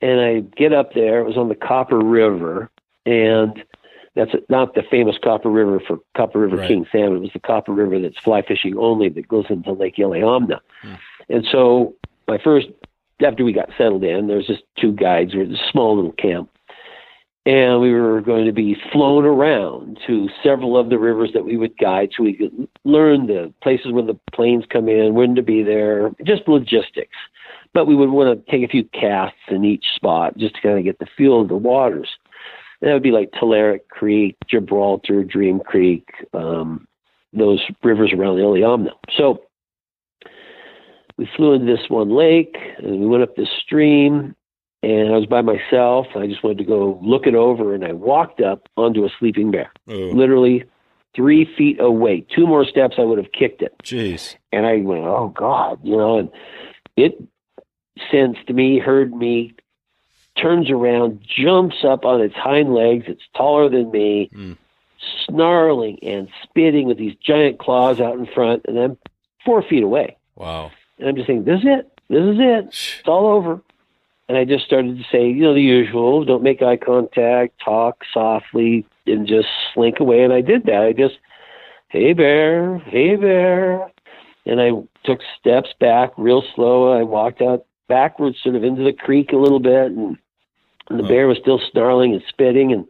and I get up there. It was on the Copper River and that's not the famous Copper River for Copper River Right. King salmon. It was the Copper River that's fly fishing only that goes into Lake Iliamna. Hmm. And so my first, after we got settled in, there's just two guides. We're at a small little camp. And we were going to be flown around to several of the rivers that we would guide so we could learn the places where the planes come in, when to be there, just logistics. But we would want to take a few casts in each spot just to kind of get the feel of the waters. That would be like Talarik Creek, Gibraltar, Dream Creek, um, those rivers around the Iliamna. So we flew into this one lake and we went up this stream and I was by myself. I just wanted to go look it over and I walked up onto a sleeping bear, Oh, literally three feet away. Two more steps, I would have kicked it. jeez. And I went, oh God, you know, and it sensed me, heard me, turns around, jumps up on its hind legs. It's taller than me, Mm. snarling and spitting with these giant claws out in front. And I'm four feet away. Wow. And I'm just saying, this is it. This is it. It's all over. And I just started to say, you know, the usual don't make eye contact, talk softly, and just slink away. And I did that. I just, hey, bear, hey, bear. And I took steps back real slow. I walked out backwards, sort of into the creek a little bit. And, and the Oh. bear was still snarling and spitting. And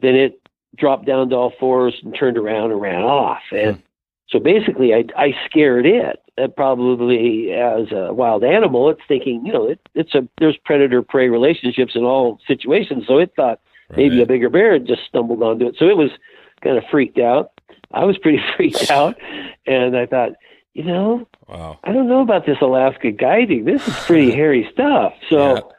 then it dropped down to all fours and turned around and ran off. And so basically, I, I scared it. Uh, probably as a wild animal, it's thinking, you know, it, it's a there's predator prey relationships in all situations. So it thought maybe a bigger bear had just stumbled onto it. So it was kind of freaked out. I was pretty freaked out, and I thought, you know, Wow. I don't know about this Alaska guiding. This is pretty hairy stuff. So,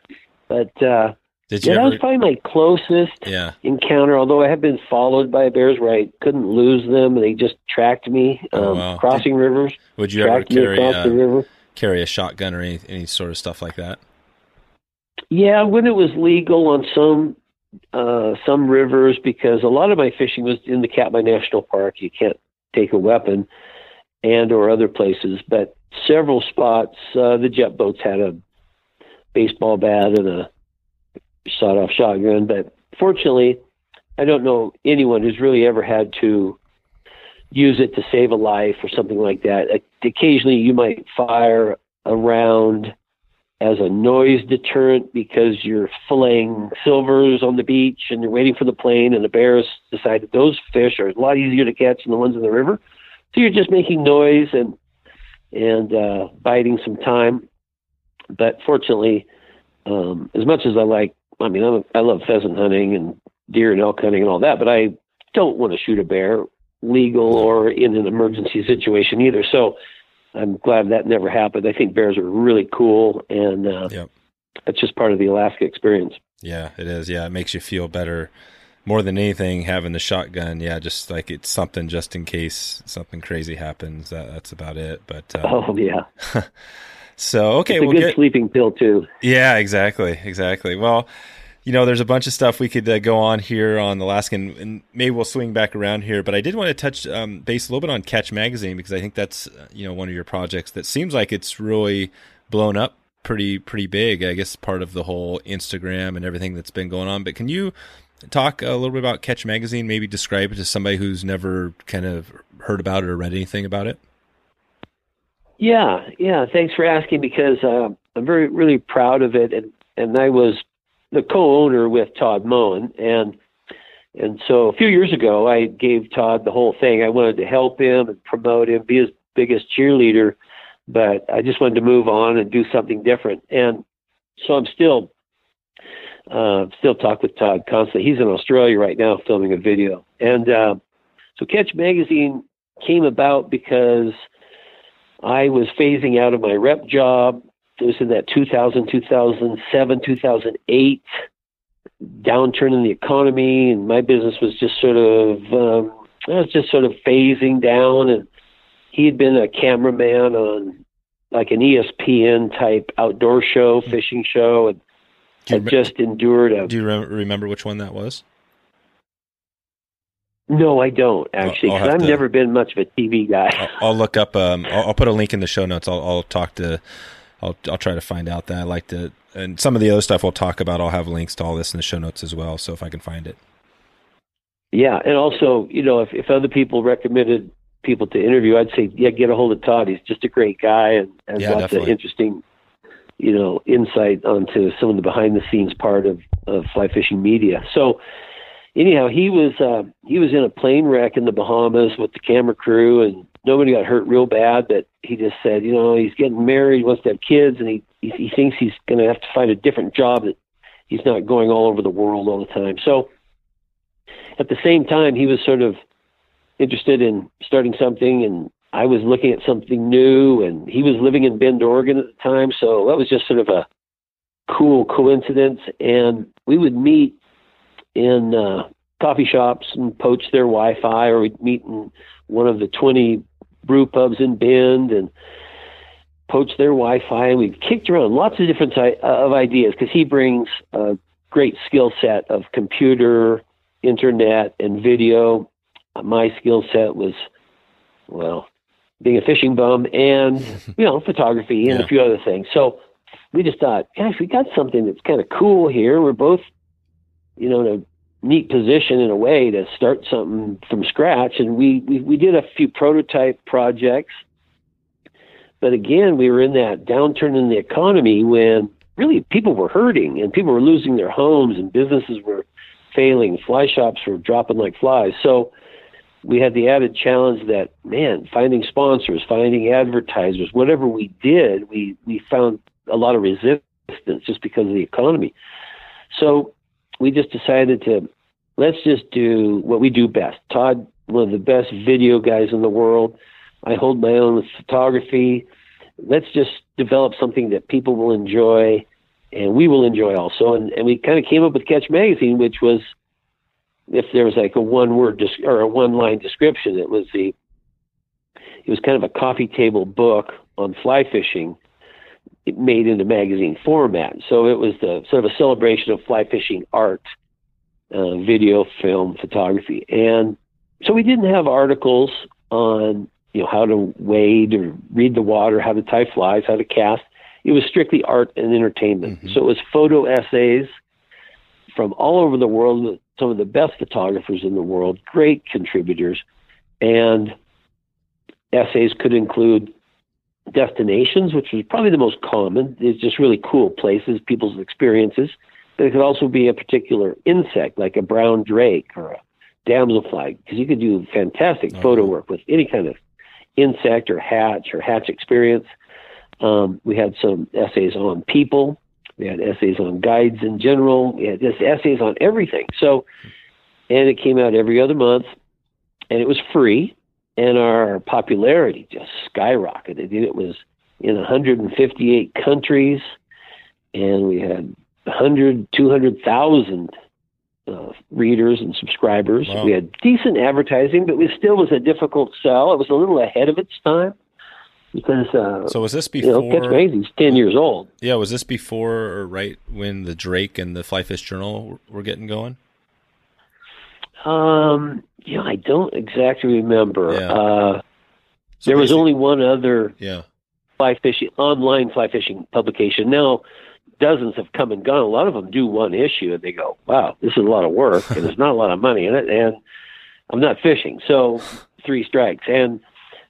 but uh, Did you yeah, that was probably my closest Yeah. encounter. Although I have been followed by bears where I couldn't lose them, they just tracked me um, Oh, wow. crossing rivers, Would you ever carry the uh, carry a shotgun or any any sort of stuff like that? Yeah, when it was legal on some uh, some rivers, because a lot of my fishing was in the Katmai National Park. You can't take a weapon, and or other places. But several spots, uh, the jet boats had a baseball bat and a sawed-off shotgun. But fortunately, I don't know anyone who's really ever had to use it to save a life or something like that. Occasionally, you might fire a round as a noise deterrent because you're filleting silvers on the beach and you're waiting for the plane and the bears decide that those fish are a lot easier to catch than the ones in the river. So you're just making noise and and uh, biding some time. But fortunately, um, as much as I like, I mean, I'm, I love pheasant hunting and deer and elk hunting and all that, but I don't want to shoot a bear legal or in an emergency situation either. So I'm glad that never happened. I think bears are really cool, and uh, Yep. that's just part of the Alaska experience. Yeah, it is. Yeah, it makes you feel better more than anything having the shotgun. Yeah, just like it's something just in case something crazy happens. That, that's about it. But uh, Oh yeah, so okay, it's a we'll good get sleeping pill too. Yeah, exactly, exactly. Well, you know, there's a bunch of stuff we could uh, go on here on Alaska, and, and maybe we'll swing back around here. But I did want to touch um, base a little bit on Catch Magazine because I think that's uh, you know one of your projects that seems like it's really blown up pretty pretty big. I guess part of the whole Instagram and everything that's been going on. But can you talk a little bit about Catch Magazine? Maybe describe it to somebody who's never kind of heard about it or read anything about it. Yeah, yeah. Thanks for asking because uh, I'm very really proud of it, and and I was the co-owner with Todd Moen, and and so a few years ago I gave Todd the whole thing. I wanted to help him and promote him, be his biggest cheerleader, but I just wanted to move on and do something different. And so I'm still uh, still talk with Todd constantly. He's in Australia right now filming a video, and uh, so Catch Magazine came about because I was phasing out of my rep job. It was in that 2000, 2007, 2008 downturn in the economy, and my business was just sort of, um, I was just sort of phasing down. And he had been a cameraman on like an ESPN type outdoor show, fishing show, and had rem- just endured a. do you rem- remember which one that was? No, I don't actually, because I've to- never been much of a TV guy. I'll, I'll look up. Um, I'll, I'll put a link in the show notes. I'll, I'll talk to. I'll I'll try to find out that. I like to, and some of the other stuff we'll talk about. I'll have links to all this in the show notes as well. So if I can find it. yeah, and also, you know, if, if other people recommended people to interview, I'd say, yeah, get a hold of Todd. He's just a great guy and has Yeah, lots definitely. of interesting, you know, insight onto some of the behind the scenes part of, of fly fishing media. So, anyhow, he was uh, he was in a plane wreck in the Bahamas with the camera crew, and nobody got hurt real bad. But he just said, you know, he's getting married, wants to have kids, and he he, he thinks he's going to have to find a different job that he's not going all over the world all the time. So, at the same time, he was sort of interested in starting something, and I was looking at something new, and he was living in Bend, Oregon at the time, so that was just sort of a cool coincidence. And we would meet in uh, coffee shops and poach their Wi-Fi, or we'd meet in one of the 20 brew pubs in Bend and poach their Wi-Fi. And we've kicked around lots of different uh, of ideas because he brings a great skill set of computer, internet, and video. My skill set was, well, being a fishing bum and you know photography and Yeah. a few other things. So we just thought, gosh, we got something that's kind of cool here. We're both, you know, in a neat position in a way to start something from scratch. And we we, we did a few prototype projects, but again, we were in that downturn in the economy when really people were hurting and people were losing their homes and businesses were failing. Fly shops were dropping like flies. So we had the added challenge that man finding sponsors finding advertisers whatever we did we we found a lot of resistance just because of the economy so we just decided to let's just do what we do best. Todd one of the best video guys in the world. I hold my own with photography. Let's just develop something that people will enjoy and we will enjoy also. And, and we kind of came up with catch magazine which was if there was like a one word or a one line description, it was the it was kind of a coffee table book on fly fishing made into magazine format. So it was the sort of a celebration of fly fishing art, uh, video, film, photography, and so we didn't have articles on you know how to wade or read the water, how to tie flies, how to cast. It was strictly art and entertainment. Mhm. So it was photo essays from all over the world, some of the best photographers in the world, great contributors, and essays could include destinations, which was probably the most common. It's just really cool places, people's experiences. But it could also be a particular insect, like a brown drake or a damselfly, because you could do fantastic Oh, photo work with any kind of insect or hatch or hatch experience. Um, we had some essays on people. We had essays on guides in general. We had just essays on everything. So, and it came out every other month, and it was free, and our popularity just skyrocketed. It was in 158 countries, and we had 100, 200,000 uh, readers and subscribers. Wow. We had decent advertising, but it still was a difficult sell. It was a little ahead of its time because uh, So was this you know, before? Magazine's 10 years old. yeah, was this before or right when the Drake and the Fly Fish Journal were getting going? Um, you know, I don't exactly remember. Yeah. Uh, So there was only one other yeah. fly fishing online fly fishing publication. Now, dozens have come and gone. A lot of them do one issue, and they go, "Wow, this is a lot of work, and there's not a lot of money in it." And I'm not fishing, so three strikes. And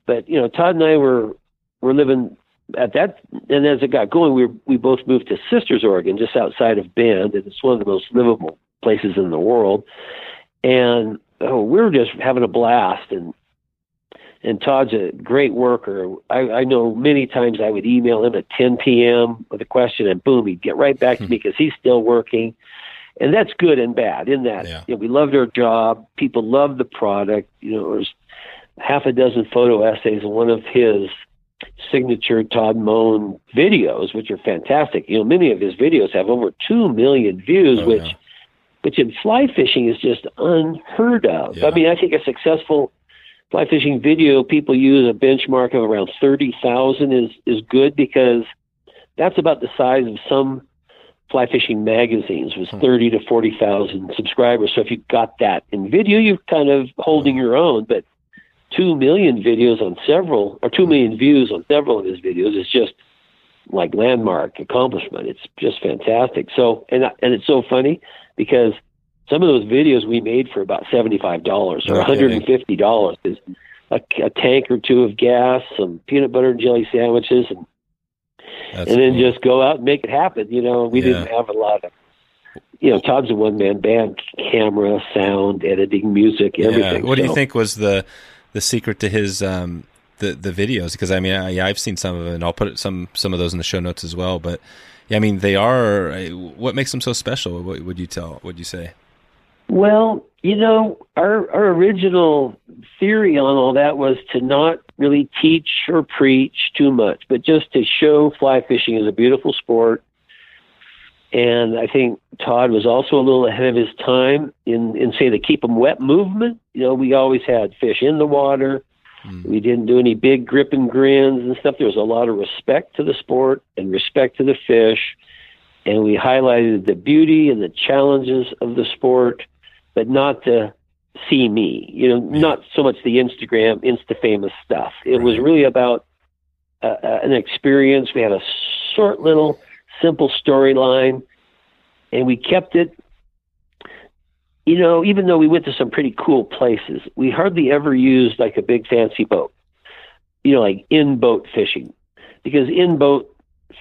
but you know, Todd and I were were living at that, and as it got going, we we both moved to Sisters, Oregon, just outside of Bend, and it's one of the most livable places in the world. And oh, we were just having a blast, and and Todd's a great worker. I, I know many times I would email him at 10 p.m. with a question, and boom, he'd get right back to me because he's still working. And that's good and bad in that Yeah. you know, we loved our job. People loved the product. You know, there's half a dozen photo essays in one of his signature Todd Moen videos, which are fantastic. You know, many of his videos have over two million views, Oh, which yeah. Which in fly fishing is just unheard of. Yeah. I mean, I think a successful fly fishing video, people use a benchmark of around 30,000 is, is good because that's about the size of some fly fishing magazines was Hmm. 30 to 40,000 subscribers. So if you got that in video, you're kind of holding your own, but 2 million videos on several or 2 million views on several of his videos is just like landmark accomplishment. It's just fantastic. So, and, and it's so funny because some of those videos we made for about seventy five dollars or No one hundred and fifty dollars. Is a, a tank or two of gas, some peanut butter and jelly sandwiches, and That's and then cool. just go out and make it happen. You know, we didn't have a lot of. You know, Todd's a one man band, camera, sound, editing, music, everything. Yeah. What do you think was the the secret to his um the the videos? Because I mean, I, I've seen some of it, and I'll put some some of those in the show notes as well. But yeah, I mean, they are. uh, What makes them so special? What would you tell? What would you say? Well, you know, our our original theory on all that was to not really teach or preach too much, but just to show fly fishing is a beautiful sport. And I think Todd was also a little ahead of his time in, in say the keep them wet movement. You know, we always had fish in the water. Mm. We didn't do any big grip and grins and stuff. There was a lot of respect to the sport and respect to the fish. And we highlighted the beauty and the challenges of the sport, but not the see me, you know, Yeah. not so much the Instagram, Insta famous stuff. It was really about uh, uh, an experience. We had a short little simple storyline and we kept it you know, even though we went to some pretty cool places, we hardly ever used like a big fancy boat. You know, like in boat fishing, because in boat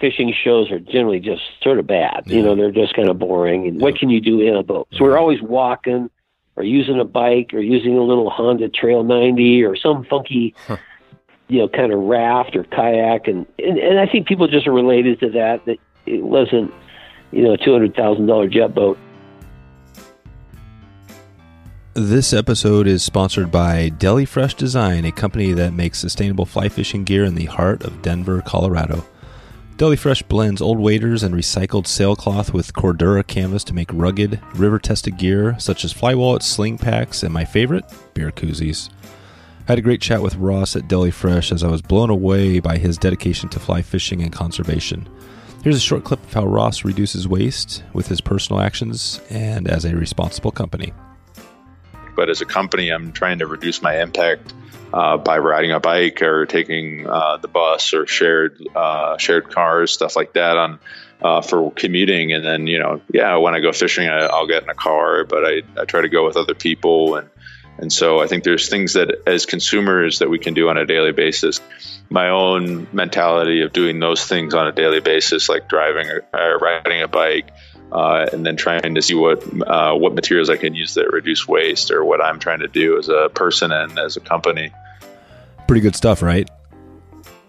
fishing shows are generally just sort of bad. Yeah. You know, they're just kind of boring. And what can you do in a boat? So we're always walking, or using a bike, or using a little Honda Trail 90, or some funky, Huh. you know, kind of raft or kayak. And, and and I think people just are related to that. That it wasn't, you know, a two hundred thousand dollar jet boat. This episode is sponsored by Deli Fresh Design, a company that makes sustainable fly fishing gear in the heart of Denver, Colorado. Deli Fresh blends old waders and recycled sailcloth with Cordura canvas to make rugged, river tested gear such as fly wallets, sling packs, and my favorite, beer koozies. I had a great chat with Ross at Deli Fresh as I was blown away by his dedication to fly fishing and conservation. Here's a short clip of how Ross reduces waste with his personal actions and as a responsible company. But as a company, I'm trying to reduce my impact uh, by riding a bike or taking uh, the bus or shared uh, shared cars, stuff like that on uh, for commuting. And then you know, yeah, when I go fishing, I, I'll get in a car, but I, I try to go with other people and. And so I think there's things that as consumers that we can do on a daily basis. My own mentality of doing those things on a daily basis, like driving or, or riding a bike, uh, and then trying to see what uh, what materials I can use that reduce waste, or what I'm trying to do as a person and as a company. Pretty good stuff, right?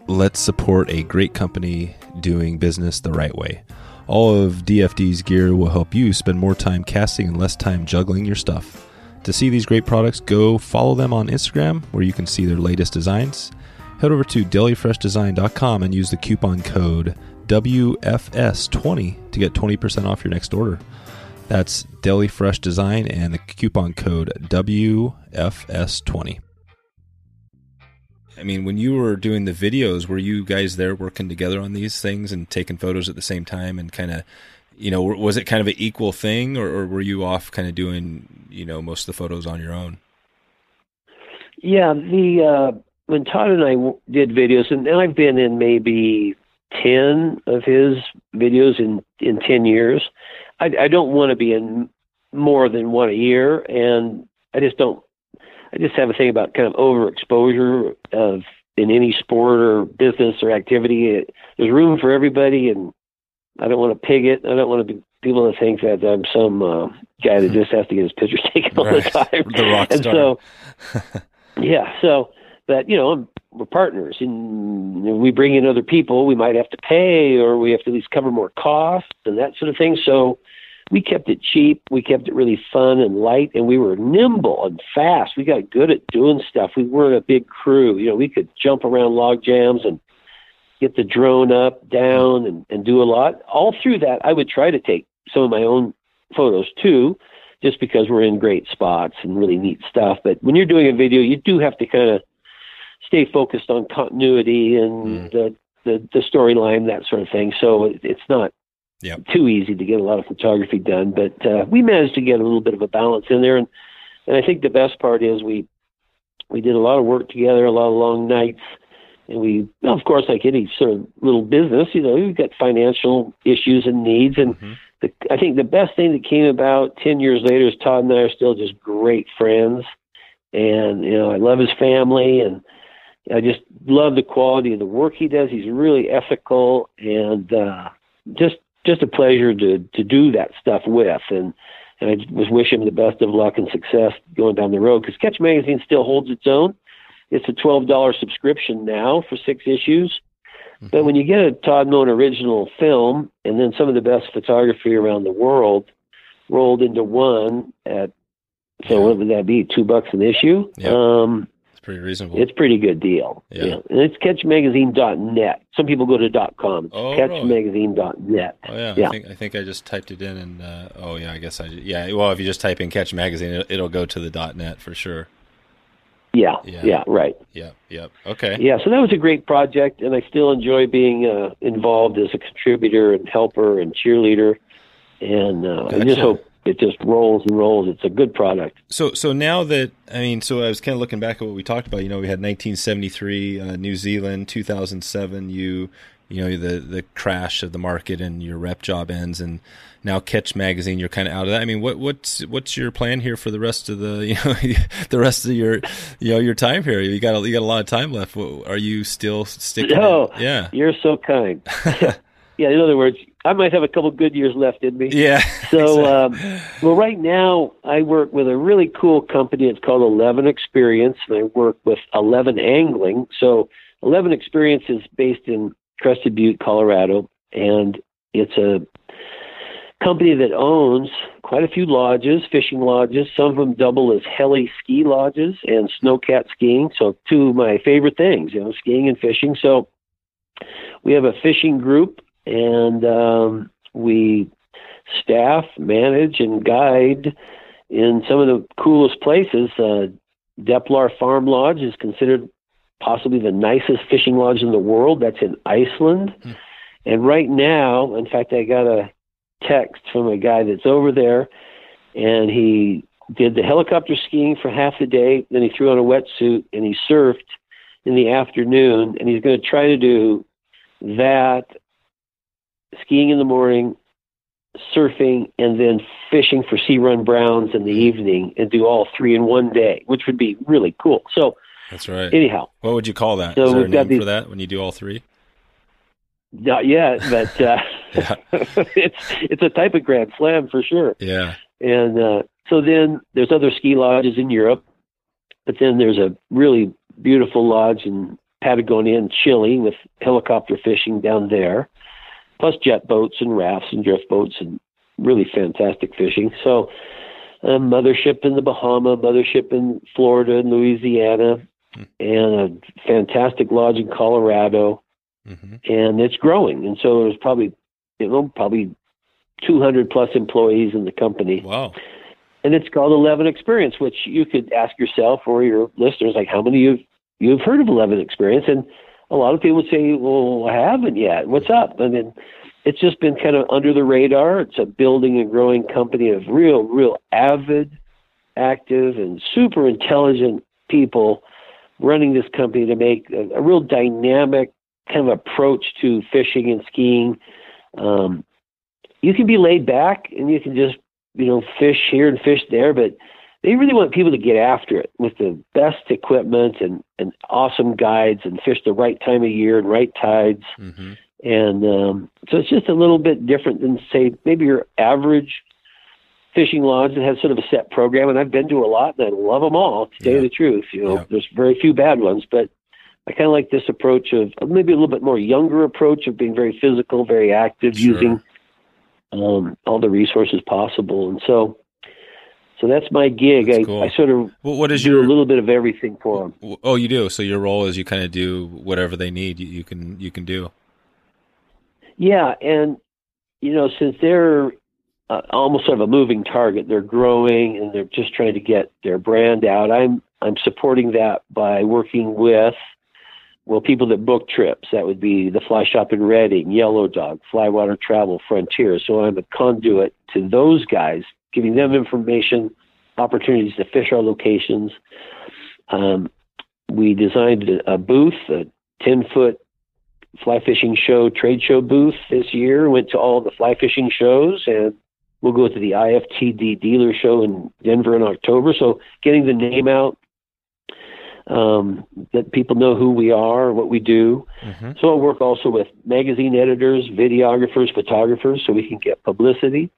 Let's support a great company doing business the right way. All of DFD's gear will help you spend more time casting and less time juggling your stuff. To see these great products, go follow them on Instagram where you can see their latest designs. Head over to delifreshdesign.com and use the coupon code WFS20 to get 20% off your next order. That's Deli Fresh Design and the coupon code WFS20. I mean, when you were doing the videos, were you guys there working together on these things and taking photos at the same time and kind of, you know, was it kind of an equal thing or, or were you off kind of doing, you know, most of the photos on your own? Yeah, the uh, when Todd and I w- did videos, and I've been in maybe ten of his videos in in ten years. I, I don't want to be in more than one a year, and I just don't. I just have a thing about kind of overexposure of in any sport or business or activity. It, there's room for everybody, and I don't want to pig it. I don't want to be people to think that I'm some uh, guy that just has to get his pictures taken all Right. the time. The rock and star. so yeah, so but you know, we're partners, and we bring in other people. We might have to pay, or we have to at least cover more costs and that sort of thing. So we kept it cheap. We kept it really fun and light, and we were nimble and fast. We got good at doing stuff. We weren't a big crew. You know, we could jump around log jams and get the drone up, down, and, and do a lot. All through that, I would try to take some of my own photos too, just because we're in great spots and really neat stuff. But when you're doing a video, you do have to kind of stay focused on continuity and the the, the storyline, that sort of thing. So it, it's not Yep. too easy to get a lot of photography done, but uh, we managed to get a little bit of a balance in there. And and I think the best part is we we did a lot of work together, a lot of long nights. And we, well, of course, like any sort of little business, you know, you've got financial issues and needs, and Mhm. the, I think the best thing that came about 10 years later is Todd and I are still just great friends. And, you know, I love his family and I just love the quality of the work he does. He's really ethical and, uh, just, just a pleasure to, to do that stuff with. And, and I was wish him the best of luck and success going down the road because Catch Magazine still holds its own. It's a $12 subscription now for six issues. But Mm-hmm. when you get a Todd Moen original film and then some of the best photography around the world rolled into one at so what would that be? Two bucks an issue? Yeah. Um, pretty reasonable. it's a pretty good deal. Yeah. And it's catchmagazine.net. Some people go to .com. It's Oh, catchmagazine.net. Oh yeah, Yeah. I think I think I just typed it in, and uh, oh yeah, I guess I yeah. Well, if you just type in Catch Magazine, it'll, it'll go to the .net for sure. Yeah, Yeah. yeah, right. Yep, yep. Okay. Yeah, so that was a great project, and I still enjoy being uh, involved as a contributor and helper and cheerleader. And uh, I just hope it just rolls and rolls. It's a good product. So so now that I mean, so I was kind of looking back at what we talked about. You know, we had 1973, uh, New Zealand, 2007. You you know the the crash of the market and your rep job ends, and now Catch Magazine. You're kind of out of that. I mean, what what's what's your plan here for the rest of the you know the rest of your you know your time here? You got a, you got a lot of time left. Are you still sticking? No. in? Yeah. You're so kind. yeah, in other words, I might have a couple good years left in me. Yeah. So, um, well, right now I work with a really cool company. It's called Eleven Experience, and I work with Eleven Angling. So, Eleven Experience is based in Crested Butte, Colorado, and it's a company that owns quite a few lodges, fishing lodges. Some of them double as heli ski lodges and snowcat skiing. So, two of my favorite things, you know, skiing and fishing. So, we have a fishing group, and um, we staff, manage, and guide in some of the coolest places. Uh, Deplar Farm Lodge is considered possibly the nicest fishing lodge in the world. That's in Iceland. And right now, in fact, I got a text from a guy that's over there, and he did the helicopter skiing for half the day. Then he threw on a wetsuit and he surfed in the afternoon. And he's going to try to do that skiing in the morning, surfing, and then fishing for sea run browns in the evening and do all three in one day, which would be really cool. So, That's right. anyhow, What would you call that? So Is there a we've got for that when you do all three? not yet, but uh, Yeah. it's it's a type of grand slam for sure. Yeah. And uh, so then there's other ski lodges in Europe, but then there's a really beautiful lodge in Patagonia in Chile with helicopter fishing down there, plus jet boats and rafts and drift boats and really fantastic fishing. So, a mothership in the Bahama, mothership in Florida and Louisiana, and a fantastic lodge in Colorado, hmm and it's growing. And so there's probably, you know, probably 200 plus employees in the company Wow. and it's called Eleven Experience, which you could ask yourself or your listeners, like how many of you've you've heard of Eleven Experience, and a lot of people say, "Well, I haven't yet. What's up?" I mean, it's just been kind of under the radar. It's a building and growing company of real, real avid, active, and super intelligent people running this company to make a, a real dynamic kind of approach to fishing and skiing. Um, you can be laid back and you can just you know, fish here and fish there, but they really want people to get after it with the best equipment and, and awesome guides and fish the right time of year and right tides. hmm And um, so it's just a little bit different than, say, maybe your average fishing lodge that has sort of a set program. And I've been to a lot and I love them all, to tell you the truth. You know, Yeah. there's very few bad ones, but I kind of like this approach of maybe a little bit more younger approach of being very physical, very active, Sure. using um, all the resources possible. And so, so that's my gig. That's I, cool. I sort of Well, what is do your a little bit of everything for them. Oh, you do. So your role is you kind of do whatever they need. You, you can you can do. Yeah, and you know, since they're uh, almost sort of a moving target, they're growing and they're just trying to get their brand out. I'm I'm supporting that by working with well people that book trips. That would be the Fly Shop in Redding, Yellow Dog, Flywater Travel, Frontier. So I'm a conduit to those guys, giving them information, opportunities to fish our locations. Um, we designed a, booth, a ten foot fly fishing show trade show booth this year. Went to all the fly fishing shows, and we'll go to the IFTD dealer show in Denver in October. So getting the name out, um, that people know who we are, what we do. Mm-hmm. So I work also with magazine editors, videographers, photographers, so we can get publicity.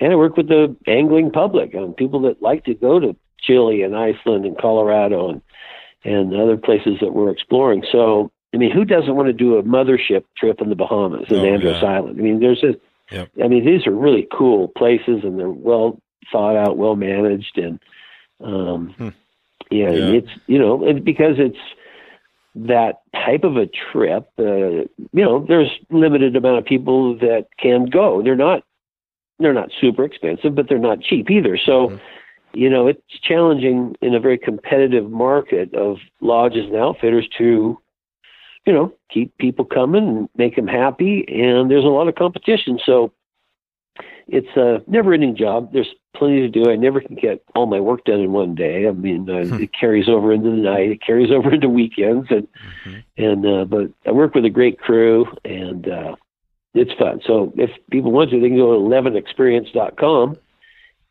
And I work with the angling public, and people that like to go to Chile and Iceland and Colorado and and other places that we're exploring. So I mean, who doesn't want to do a mothership trip in the Bahamas and oh, Andros yeah. Island? I mean, there's a, yep. I mean, these are really cool places and they're well thought out, well managed, and um, hmm. yeah, yeah, it's you know, and because it's that type of a trip, uh, you know, there's limited amount of people that can go. They're not they're not super expensive, but they're not cheap either. So. Mm-hmm you know, it's challenging in a very competitive market of lodges and outfitters to you know, keep people coming and make them happy. And there's a lot of competition. So it's a never ending job. There's plenty to do. I never can get all my work done in one day. I mean, uh, hmm. it carries over into the night. It carries over into weekends, and mm-hmm. and uh, but I work with a great crew, and uh, it's fun. So if people want to, they can go to elevenexperience.com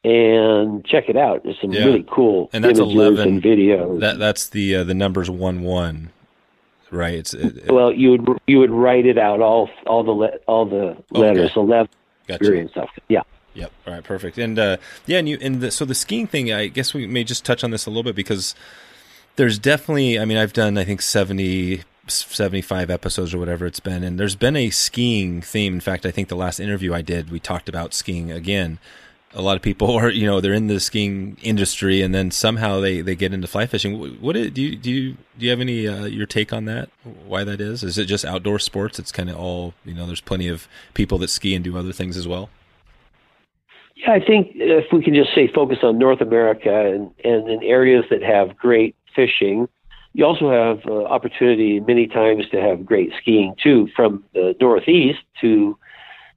and check it out. There's some yeah. really cool and that's images 11, and videos. That that's the uh, the numbers one one right? It's, it, it, well, you would you would write it out all all the le- all the letters, okay. eleven gotcha. experience stuff. Yeah. Yep. All right. Perfect. And uh, yeah, and you and the, so the skiing thing. I guess we may just touch on this a little bit because there's definitely. I mean, I've done I think 70, 75 episodes or whatever it's been, and there's been a skiing theme. In fact, I think the last interview I did, we talked about skiing again. A lot of people are you know they're in the skiing industry and then somehow they they get into fly fishing. What do you do you do you have any uh, your take on that? Why that is? Is it just outdoor sports? It's kind of all you know there's plenty of people that ski and do other things as well. Yeah i think if we can just say focus on north america and and in areas that have great fishing you also have uh, opportunity many times to have great skiing too from the northeast to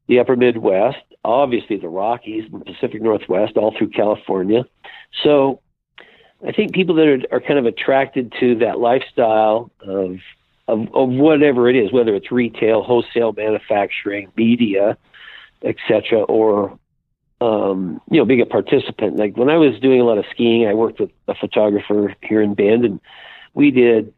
the upper midwest obviously the Rockies, the Pacific Northwest, all through California. So I think people that are, are kind of attracted to that lifestyle of, of, of whatever it is, whether it's retail, wholesale, manufacturing, media, etc., or um, you know, being a participant. Like when I was doing a lot of skiing, I worked with a photographer here in Bend, and we did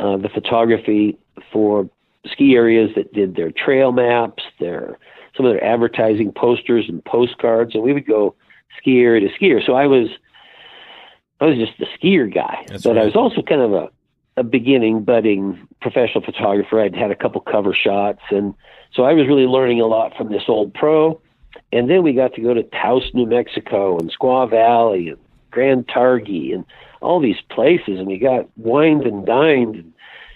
uh, the photography for ski areas that did their trail maps, their some of their advertising posters and postcards, and we would go skier to skier. So I was I was just the skier guy, That's but right. I was also kind of a a beginning budding professional photographer. I'd had a couple cover shots, and so I was really learning a lot from this old pro. And then we got to go to Taos, New Mexico, and Squaw Valley, and Grand Targhee, and all these places, and we got wined and dined. And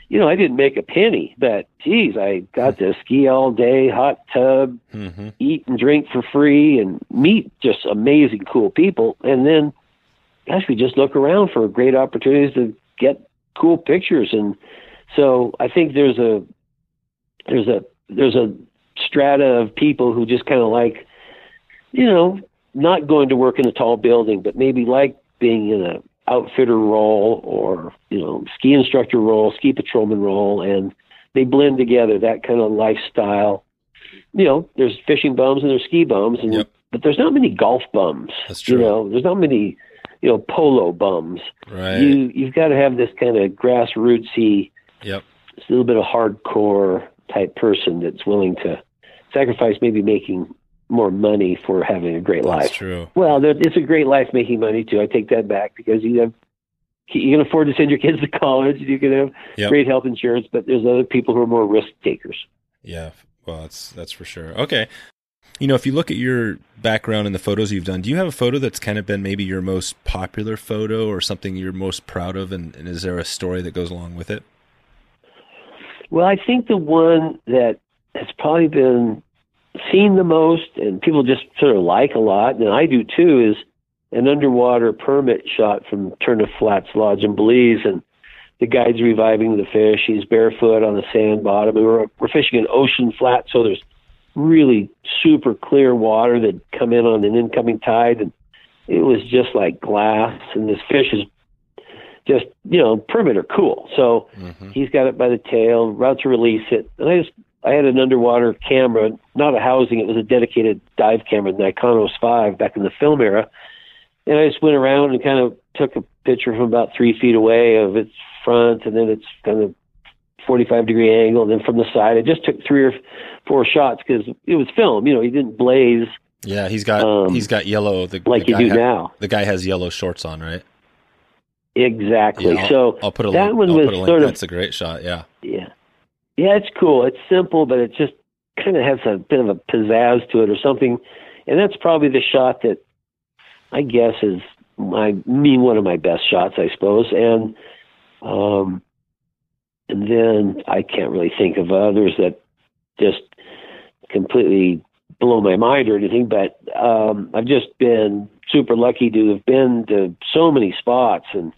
you know, I didn't make a penny, but geez, I got to ski all day, hot tub, mm-hmm. eat and drink for free, and meet just amazing, cool people. And then, gosh, we just look around for great opportunities to get cool pictures. And so I think there's a there's a there's a strata of people who just kind of like, you know, not going to work in a tall building, but maybe like being in a outfitter role or you know ski instructor role, ski patrolman role, and they blend together that kind of lifestyle. You know, there's fishing bums and there's ski bums, and yep. but there's not many golf bums. That's true. You know, there's not many you know polo bums. Right. You you've got to have this kind of grassrootsy, yep, a little bit of hardcore type person that's willing to sacrifice maybe making more money for having a great That's life. True. Well, it's a great life making money too. I take that back because you have you can afford to send your kids to college. You can have yep. great health insurance, but there's other people who are more risk takers. Yeah, well, that's that's for sure. Okay, you know, if you look at your background and the photos you've done, do you have a photo that's kind of been maybe your most popular photo or something you're most proud of? And, and is there a story that goes along with it? Well, I think the one that has probably been seen the most and people just sort of like a lot, and I do too, is an underwater permit shot from Turneffe Flats Lodge in Belize, and the guide's reviving the fish. He's barefoot on the sand bottom. We were, we're fishing an ocean flat, so there's really super clear water that come in on an incoming tide, and it was just like glass. And this fish is just you know perimeter cool. So Mm-hmm. he's got it by the tail, about to release it, and I just I had an underwater camera, not a housing, it was a dedicated dive camera, the Nikonos Five back in the film era, and I just went around and kind of took a picture from about three feet away of its front, and then its kind of 45 degree angle, and then from the side. I just took three or four shots because it was film. You know, he didn't blaze Yeah, he's got Um, he's got yellow. The, like the you do ha- now. The guy has yellow shorts on, right? Exactly. Yeah, I'll, so I'll put a that link. one I'll was put a link. sort of That's a great shot. Yeah. Yeah. It's cool. It's simple, but it just kind of has a bit of a pizzazz to it or something. And that's probably the shot that I guess is my mean one of my best shots, I suppose. And um and then I can't really think of others that just completely blow my mind or anything, but um I've just been super lucky to have been to so many spots and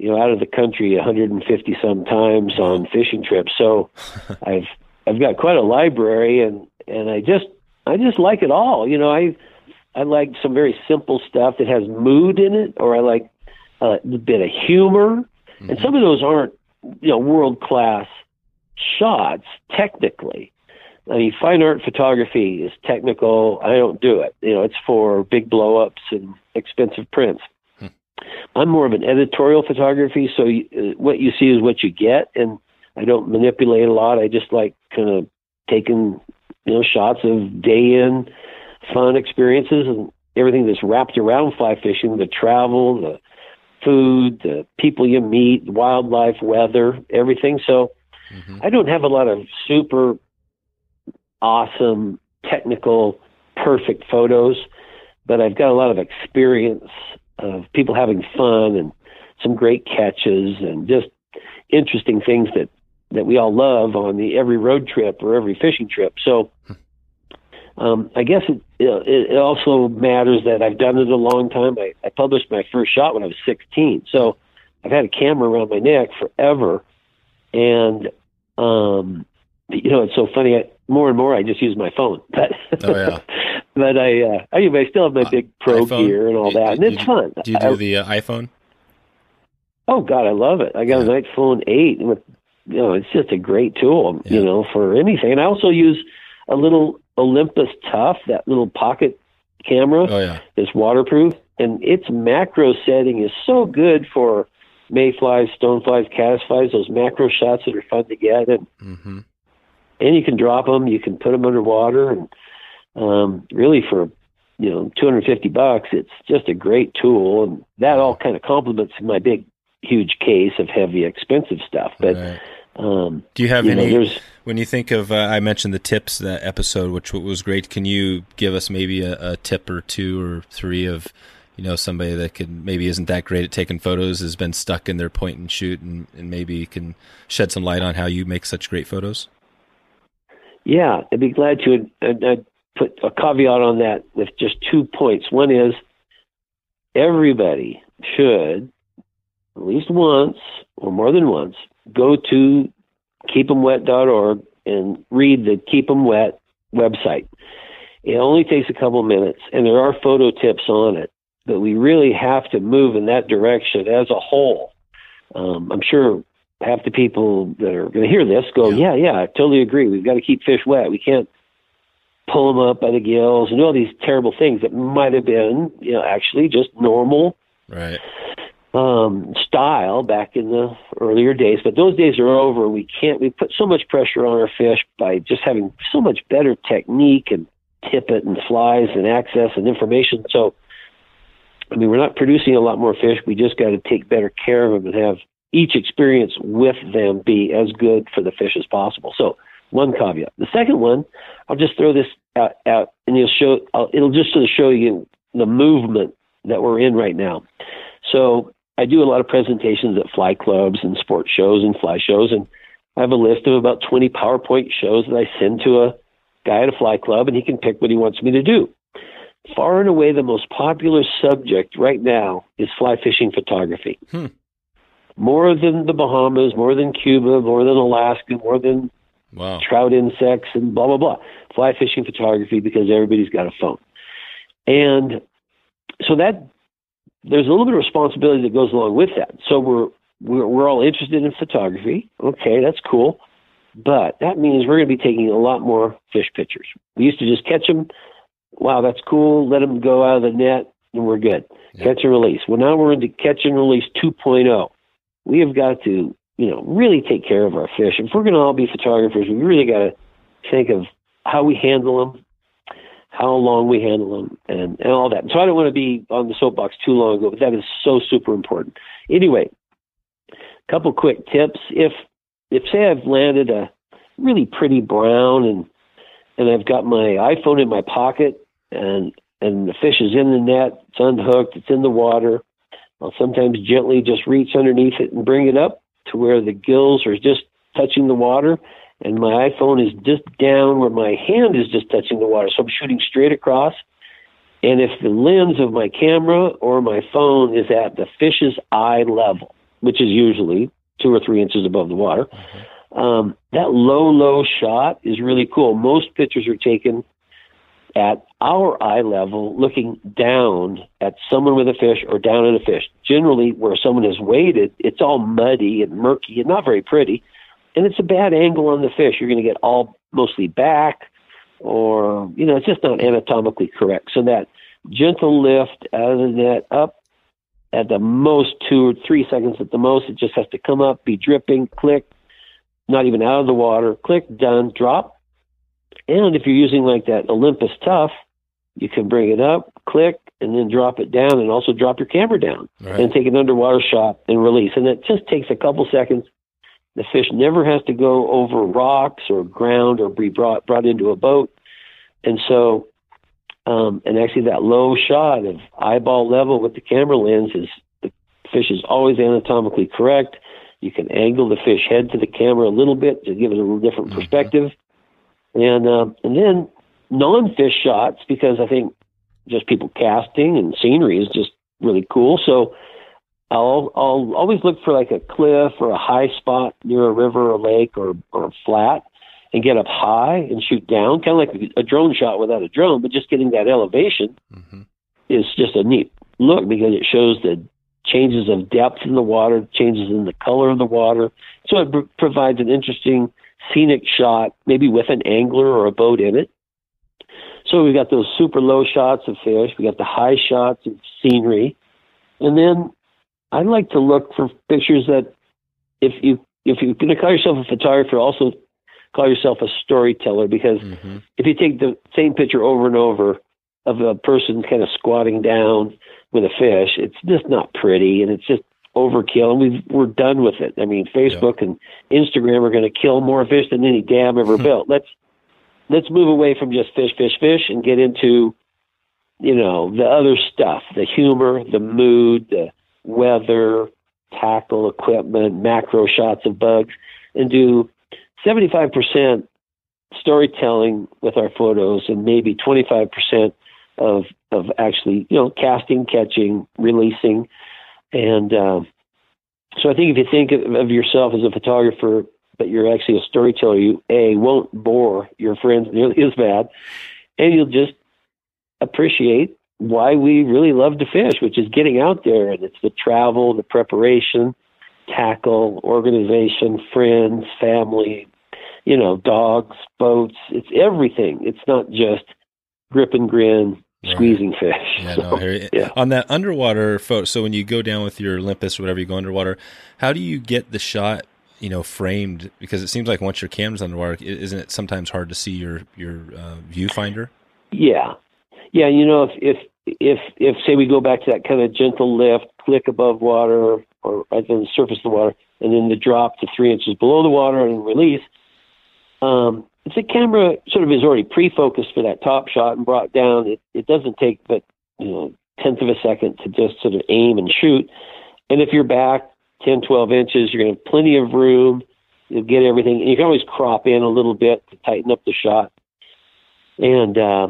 you know, out of the country 150 some times on fishing trips. So I've I've got quite a library and and I just I just like it all. You know, I I like some very simple stuff that has mood in it or I like uh, a bit of humor. And some of those aren't, you know, world class shots technically. I mean, fine art photography is technical. I don't do it. You know, it's for big blow ups and expensive prints. I'm more of an editorial photography, so you, uh, what you see is what you get, and I don't manipulate a lot. I just like kind of taking you know shots of day in fun experiences and everything that's wrapped around fly fishing: the travel, the food, the people you meet, wildlife, weather, everything. So I don't have a lot of super awesome, technical, perfect photos, but I've got a lot of experience of people having fun and some great catches and just interesting things that that we all love on the every road trip or every fishing trip. So um, I guess it, it also matters that I've done it a long time. I, I published my first shot when I was 16, so I've had a camera around my neck forever, and um, you know it's so funny. I, more and more, I just use my phone, but Oh, yeah. But I uh, anyway, I still have my big pro iPhone? gear and all Do- that, and it's fun. Do you I- the uh, iPhone? Oh God, I love it. I got Yeah. an iPhone eight with you know, it's just a great tool, Yeah. you know, for anything. And I also use a little Olympus Tough, that little pocket camera Oh yeah. that's waterproof, and its macro setting is so good for mayflies, stoneflies, caddisflies, those macro shots that are fun to get, and hmm and you can drop them, you can put them underwater, and um, really for you know 250 bucks, it's just a great tool, and that all kind of complements my big, huge case of heavy, expensive stuff. But Right. um, Do you have you know, any? there's when you think of, uh, I mentioned the tips that episode, which was great. Can you give us maybe a, a tip or two or three of, you know, somebody that could maybe isn't that great at taking photos, has been stuck in their point and shoot, and, and maybe can shed some light on how you make such great photos? Yeah, I'd be glad to. I'd, I'd put a caveat on that with just two points. One is everybody should, at least once or more than once, go to keep'emwet.org and read the Keep 'em Wet website. It only takes a couple minutes, and there are photo tips on it, but we really have to move in that direction as a whole. Um, I'm sure half the people that are going to hear this go, Yeah. yeah, yeah, I totally agree. We've got to keep fish wet. We can't pull them up by the gills and do all these terrible things that might have been, you know, actually just normal Right. um, style back in the earlier days. But those days are over. We can't. We put so much pressure on our fish by just having so much better technique and tippet and flies and access and information. So, I mean, we're not producing a lot more fish. We just got to take better care of them and have each experience with them be as good for the fish as possible. So, one caveat. The second one, I'll just throw this out, out and you'll show. I'll, it'll just sort of show you the movement that we're in right now. So I do a lot of presentations at fly clubs and sports shows and fly shows, and I have a list of about 20 PowerPoint shows that I send to a guy at a fly club, and he can pick what he wants me to do. Far and away, the most popular subject right now is fly fishing photography. Hmm. More than the Bahamas, more than Cuba, more than Alaska, more than Wow. trout insects and blah blah blah. Fly fishing photography because everybody's got a phone, and so that there's a little bit of responsibility that goes along with that. So we're we're, we're all interested in photography. Okay, that's cool. But that means we're going to be taking a lot more fish pictures. We used to just catch them. Wow, that's cool. Let them go out of the net, and we're good. Yeah. Catch and release. Well, now we're into catch and release 2.0. We have got to, you know, really take care of our fish. If we're going to all be photographers, we really got to think of how we handle them, how long we handle them, and, and all that. So I don't want to be on the soapbox too long ago, but that is so super important. Anyway, a couple quick tips. If if say I've landed a really pretty brown and and I've got my iPhone in my pocket and and the fish is in the net, it's unhooked, it's in the water. I'll sometimes gently just reach underneath it and bring it up to where the gills are just touching the water and my iPhone is just down where my hand is just touching the water. So I'm shooting straight across. And if the lens of my camera or my phone is at the fish's eye level, which is usually two or three inches above the water. Mm-hmm. Um, that low, low shot is really cool. Most pictures are taken at our eye level, looking down at someone with a fish or down at a fish. Generally, where someone has waded, it's all muddy and murky and not very pretty, and it's a bad angle on the fish. You're going to get all mostly back, or you know, it's just not anatomically correct. So that gentle lift out of the net up at the most two or three seconds at the most. It just has to come up, be dripping, click, not even out of the water, click, done, drop. And if you're using like that Olympus Tough, you can bring it up, click, and then drop it down, and also drop your camera down right. and take an underwater shot and release. And it just takes a couple seconds. The fish never has to go over rocks or ground or be brought brought into a boat. And so um, and actually, that low shot of eyeball level with the camera lens is the fish is always anatomically correct. You can angle the fish head to the camera a little bit to give it a little different mm-hmm. perspective, and uh, and then non-fish shots because I think just people casting and scenery is just really cool. So I'll I'll always look for like a cliff or a high spot near a river or lake or or a flat and get up high and shoot down, kind of like a drone shot without a drone, but just getting that elevation mm-hmm. is just a neat look because it shows the changes of depth in the water, changes in the color of the water. So it pr- provides an interesting scenic shot, maybe with an angler or a boat in it. So we've got those super low shots of fish, we got the high shots of scenery, and then I like to look for pictures that if you if you're going to call yourself a photographer, also call yourself a storyteller because mm-hmm. if you take the same picture over and over of a person kind of squatting down with a fish, it's just not pretty and it's just overkill and we we're done with it. I mean, Facebook yeah. and Instagram are going to kill more fish than any dam ever hmm. built. Let's let's move away from just fish, fish, fish and get into you know the other stuff, the humor, the mood, the weather, tackle, equipment, macro shots of bugs, and do 75% storytelling with our photos and maybe 25% of of actually you know casting catching releasing and uh, so i think if you think of, of yourself as a photographer but you're actually a storyteller you a won't bore your friends nearly as bad and you'll just appreciate why we really love to fish which is getting out there and it's the travel the preparation tackle, organization, friends, family, you know, dogs, boats. It's everything. It's not just grip and grin, right. squeezing fish. Yeah, so, no, yeah. On that underwater photo, so when you go down with your Olympus or whatever, you go underwater, how do you get the shot, you know, framed? Because it seems like once your camera's underwater, isn't it sometimes hard to see your, your uh, viewfinder? Yeah. Yeah, you know, if, if if if say we go back to that kind of gentle lift, click above water or right on the surface of the water, and then the drop to three inches below the water and release. Um, if the camera sort of is already pre-focused for that top shot and brought down, it, it doesn't take but you know tenth of a second to just sort of aim and shoot. And if you're back 10, 12 inches, you're to have plenty of room. You'll get everything. And you can always crop in a little bit to tighten up the shot. And uh,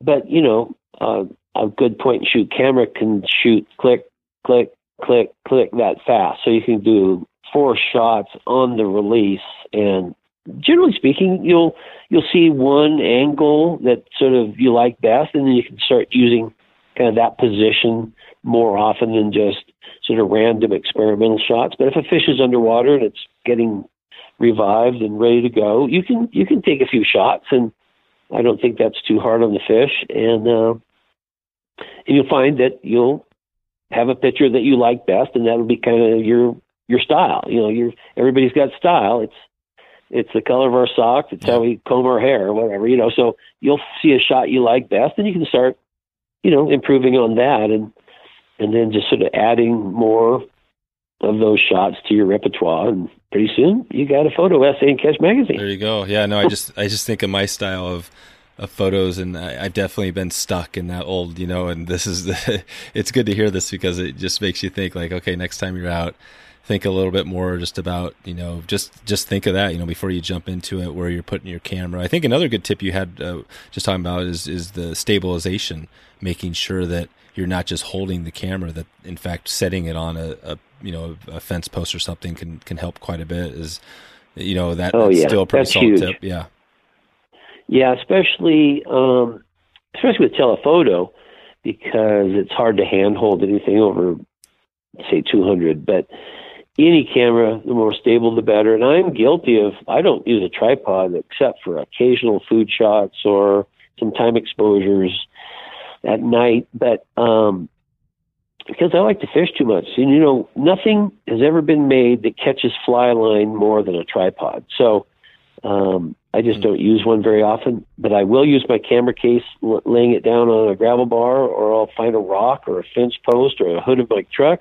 but you know, uh, a good point and shoot camera can shoot click, click, click, click that fast. So you can do four shots on the release and generally speaking you'll you'll see one angle that sort of you like best and then you can start using kind of that position more often than just sort of random experimental shots. But if a fish is underwater and it's getting revived and ready to go, you can you can take a few shots, and I don't think that's too hard on the fish. And uh, and you'll find that you'll have a picture that you like best, and that'll be kind of your your style. You know, your everybody's got style. It's it's the color of our socks. It's how we comb our hair, or whatever. You know, so you'll see a shot you like best, and you can start, you know, improving on that, and and then just sort of adding more of those shots to your repertoire, and pretty soon you got a photo essay in Catch Magazine. There you go. Yeah, no, I just I just think of my style of of photos, and I, have definitely been stuck in that old, you know. And this is the, it's good to hear this because it just makes you think like, okay, next time you're out, think a little bit more just about you know just just think of that you know before you jump into it where you're putting your camera i think another good tip you had uh, just talking about is is the stabilization making sure that you're not just holding the camera that in fact setting it on a, a you know a fence post or something can can help quite a bit is you know that oh, that's yeah. still a pretty that's solid huge. tip yeah yeah especially um especially with telephoto because it's hard to handhold anything over say 200 but any camera the more stable the better and i'm guilty of i don't use a tripod except for occasional food shots or some time exposures at night but um because I like to fish too much. And you know, nothing has ever been made that catches fly line more than a tripod. So um, I just don't use one very often. But I will use my camera case, laying it down on a gravel bar, or I'll find a rock or a fence post or a hood of my truck,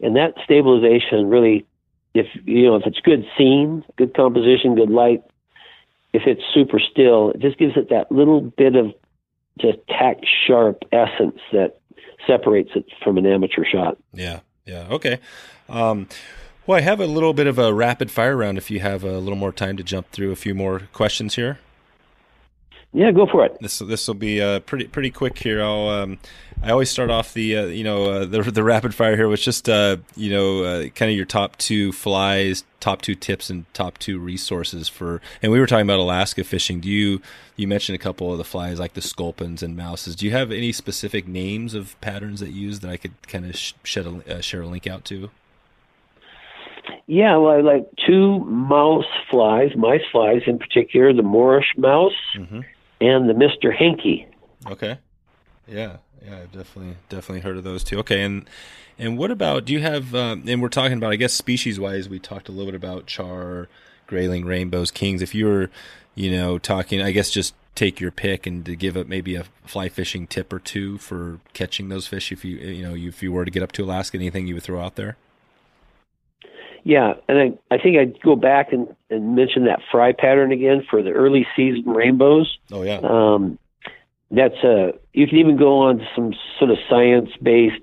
and that stabilization really, if you know, if it's good scene, good composition, good light, if it's super still, it just gives it that little bit of just tack sharp essence that separates it from an amateur shot. Yeah, yeah, okay. Um, well, I have a little bit of a rapid fire round. If you have a little more time to jump through a few more questions here. Yeah, go for it. This this will be uh, pretty pretty quick here. I'll um, I always start off the uh, you know uh, the the rapid fire here with just uh, you know uh, kind of your top two flies, top two tips, and top two resources for. And we were talking about Alaska fishing. Do you you mentioned a couple of the flies like the sculpins and mouses? Do you have any specific names of patterns that you use that I could kind of sh- shed a, uh, share a link out to? Yeah, well, I like two mouse flies, mice flies in particular, the Morrish mouse mm-hmm. And the Mister Hanky. Okay. Yeah, yeah, I've definitely definitely heard of those two. Okay, and and what about do you have? Um, and we're talking about, I guess, species wise, we talked a little bit about char, grayling, rainbows, kings. If you were, you know, talking, I guess, just take your pick and to give up maybe a fly fishing tip or two for catching those fish. If you you know if you were to get up to Alaska, anything you would throw out there? Yeah, and I, I think I'd go back and, and mention that fry pattern again for the early season rainbows. Oh yeah. Um, that's a you can even go on some sort of science based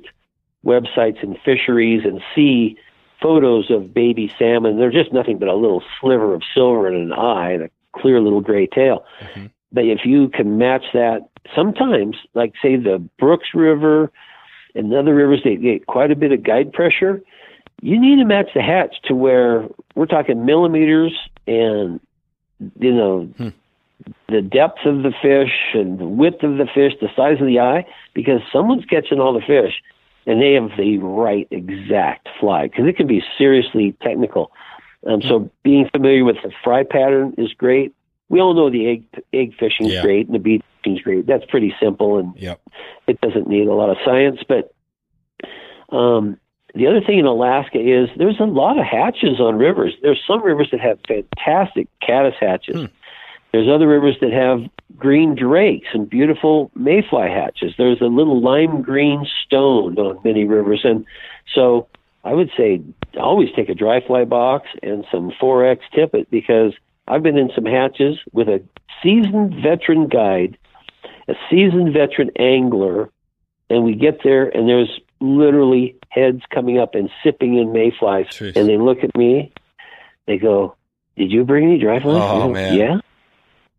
websites and fisheries and see photos of baby salmon. They're just nothing but a little sliver of silver in an eye and a clear little gray tail. Mm-hmm. But if you can match that, sometimes, like say the Brooks River and other rivers, they get quite a bit of guide pressure. You need to match the hatch to where we're talking millimeters and you know Hmm. the depth of the fish and the width of the fish, the size of the eye, because someone's catching all the fish and they have the right exact fly because it can be seriously technical. Um, so being familiar with the fry pattern is great. We all know the egg egg fishing is Yeah. great and the bead fishing is great. That's pretty simple and Yep. it doesn't need a lot of science. But um, the other thing in Alaska is there's a lot of hatches on rivers. There's some rivers that have fantastic caddis hatches. Hmm. There's other rivers that have green drakes and beautiful mayfly hatches. There's a little lime green stone on many rivers, and so I would say always take a dry fly box and some 4X tippet because I've been in some hatches with a seasoned veteran guide, a seasoned veteran angler, and we get there and there's literally heads coming up and sipping in mayflies, Jeez. and they look at me, they go, "Did you bring any dry flies?" Oh, go, man. Yeah.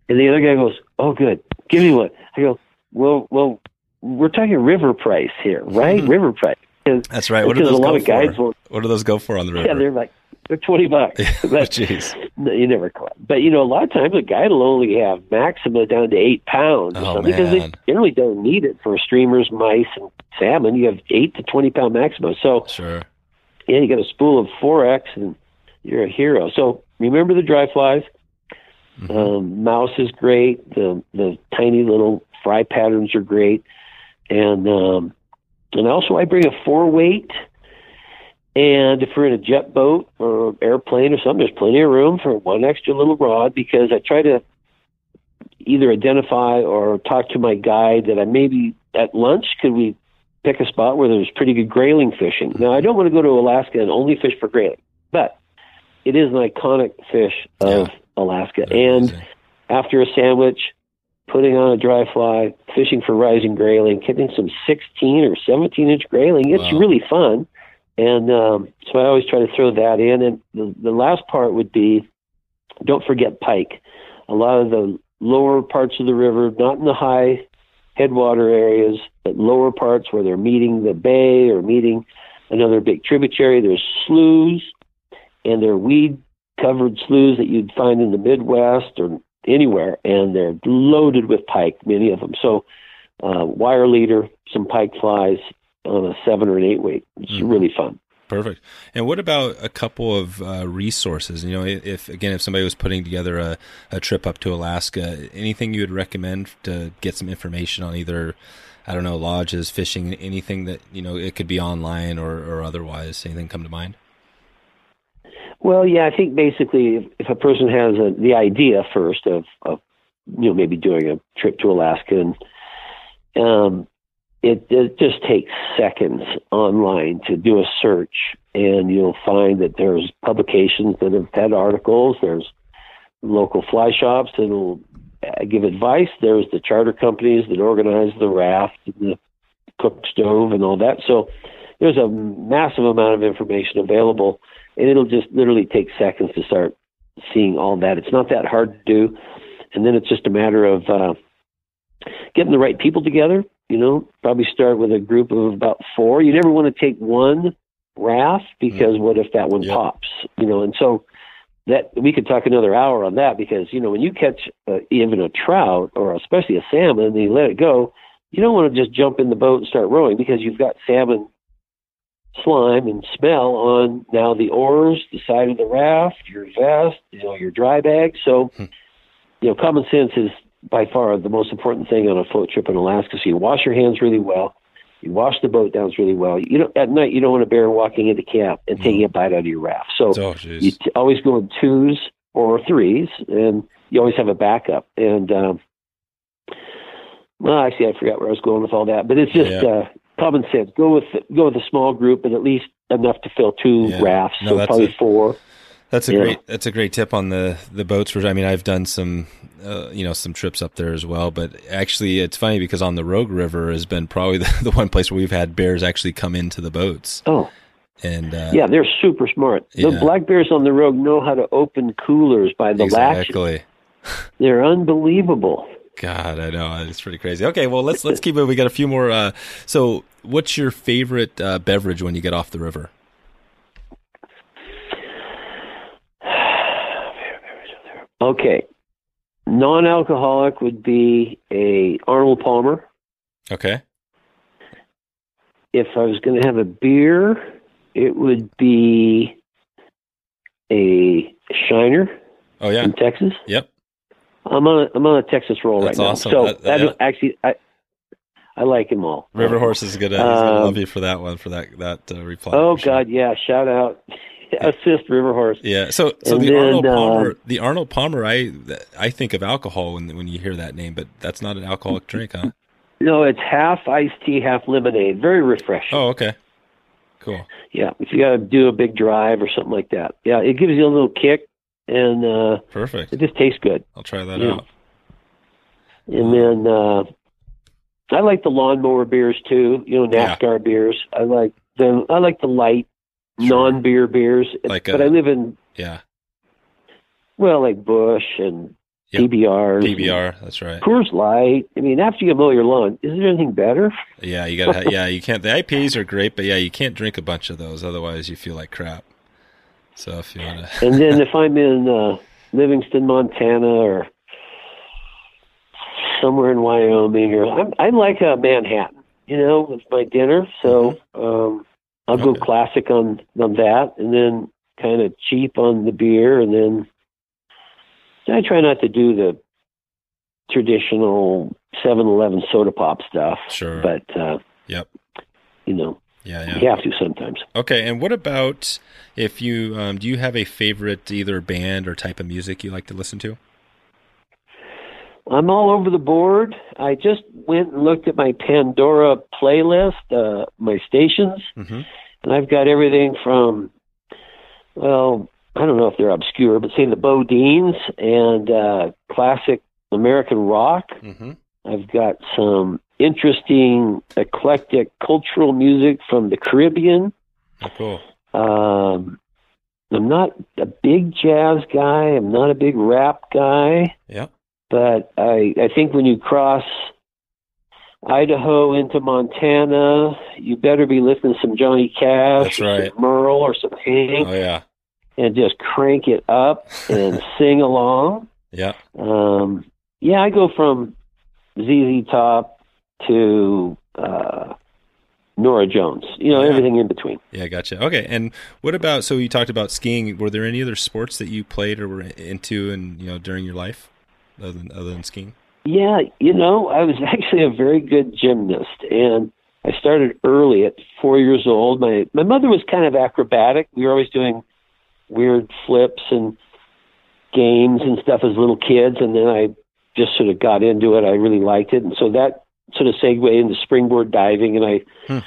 And the other guy goes, "Oh, good. Give me one." I go, "Well, well, we're talking river price here, right? River price." That's right. What do those a lot go of guides for? won't. What do those go for on the river? Yeah, they're like they're twenty bucks. But Jeez. no, you never collect. But you know, a lot of times a guide will only have maxima down to eight pounds or Oh, something because they generally don't need it for streamers, mice, and salmon, you have eight to twenty pound maxima. So Sure. yeah, you got a spool of four X, and you're a hero. So remember the dry flies. Mhm. Um, mouse is great. The the tiny little fry patterns are great, and um, and also I bring a four weight. And if we're in a jet boat or airplane or something, there's plenty of room for one extra little rod because I try to either identify or talk to my guide that I maybe at lunch could we pick a spot where there's pretty good grayling fishing. Now I don't want to go to Alaska and only fish for grayling, but it is an iconic fish of Alaska. They're And amazing. after a sandwich, putting on a dry fly, fishing for rising grayling, getting some 16 or 17 inch grayling. It's Wow. really fun. And um, so I always try to throw that in. And the, the last part would be don't forget pike. A lot of the lower parts of the river, not in the high headwater areas, but lower parts where they're meeting the bay or meeting another big tributary, there's sloughs and they're weed covered sloughs that you'd find in the Midwest or anywhere, and they're loaded with pike, many of them. So, uh, wire leader, some pike flies on a seven or an eight weight. It's Mhm. really fun. Perfect. And what about a couple of uh, resources? You know, if again, if somebody was putting together a, a trip up to Alaska, anything you would recommend to get some information on either, I don't know, lodges, fishing, anything that you know it could be online or, or otherwise. Anything come to mind? Well, yeah, I think basically if, if a person has a, the idea first of, of, you know, maybe doing a trip to Alaska, and um, it, it just takes seconds online to do a search, and you'll find that there's publications that have had articles. There's local fly shops that'll uh, give advice. There's the charter companies that organize the raft, and the cook stove, and all that. So there's a massive amount of information available and it'll just literally take seconds to start seeing all that. It's not that hard to do, and then it's just a matter of uh, getting the right people together. You know, probably start with a group of about four. You never want to take one raft because what if that one Yep. pops? You know, and so that we could talk another hour on that because you know when you catch uh, even a trout or especially a salmon and you let it go, you don't want to just jump in the boat and start rowing because you've got salmon slime and smell on now the oars, the side of the raft, your vest, you know, your dry bag. So, Hmm. you know, common sense is by far the most important thing on a float trip in Alaska. So you wash your hands really well. You wash the boat down really well. You don't at night. You don't want a bear walking into camp and taking a bite out of your raft. So Oh, you t- always go in twos or threes, and you always have a backup. And um, well, actually, I forgot where I was going with all that, but it's just Yeah. uh, common sense. Go with go with a small group, and at least enough to fill two Yeah. rafts. No, so probably a- four. That's a great. That's a great tip on the the boats. I mean, I've done some, uh, you know, some trips up there as well. But actually, it's funny because on the Rogue River has been probably the, the one place where we've had bears actually come into the boats. Oh, And uh, yeah, they're super smart. The black bears on the Rogue know how to open coolers by the latch. exactly. They're unbelievable. God, I know it's pretty crazy. Okay, well let's let's keep it. We got a few more. Uh, so, what's your favorite uh, beverage when you get off the river? Okay, non-alcoholic would be a Arnold Palmer. Okay. if I was going to have a beer, it would be a Shiner Oh yeah. in Texas. Yep. I'm on a, I'm on a Texas roll That's right awesome. now. So That- that- actually I I like them all. River Horse is gonna, he's gonna Um, love you for that one for that that uh, reply. Oh for sure. God, yeah! Shout out, assist River Horse. Yeah. So so And the then, Arnold uh, Palmer, the Arnold Palmer, I I think of alcohol when when you hear that name, but that's not an alcoholic drink, huh? No, it's half iced tea, half lemonade. Very refreshing. Oh, okay. Cool. Yeah, if you got to do a big drive or something like that. Yeah, it gives you a little kick, and uh, Perfect. it just tastes good. I'll try that Yeah. out. And then uh, I like the lawnmower beers too. You know, Yeah. NASCAR beers. I like the I like the light Sure. non-beer beers. Like, but uh, I live in Yeah. well, like Busch and Yep. PBR. PBR. That's right. Coors Light. I mean, after you mow your lawn, is there anything better? Yeah, you gotta. ha- yeah, you can't. The IPAs are great, but yeah, you can't drink a bunch of those, otherwise you feel like crap. So if you wanna, And then if I'm in uh, Livingston, Montana, or somewhere in Wyoming, or I'm, I like uh, Manhattan. you know, with my dinner. So um, I'll go classic on on that, and then kind of cheap on the beer, and then I try not to do the traditional 7-Eleven soda pop stuff. Sure. But uh, Yep. you know, Yeah, yeah. you have to sometimes. Okay, and what about if you um, do you have a favorite either band or type of music you like to listen to? I'm all over the board. I just went and looked at my Pandora playlist, uh, my stations, Mm-hmm. and I've got everything from, well, I don't know if they're obscure, but say the BoDeans and uh, classic American rock. Mm-hmm. I've got some interesting, eclectic cultural music from the Caribbean. Oh, cool. Um, I'm not a big jazz guy. I'm not a big rap guy. Yeah. But I I think when you cross Idaho into Montana, you better be lifting some Johnny Cash, That's right. some Merle, or some Hank, Oh yeah. and just crank it up and sing along. Yeah. Um, yeah, I go from ZZ Top to uh, Norah Jones. You know, Yeah. everything in between. Yeah, gotcha. Okay, and what about? So you talked about skiing. Were there any other sports that you played or were into, and you know, during your life, other than other than skiing? Yeah, you know, I was actually a very good gymnast, and I started early at four years old. My my mother was kind of acrobatic. We were always doing weird flips and games and stuff as little kids, and then I just sort of got into it. I really liked it, and so that sort of segued into springboard diving, and I Hmm.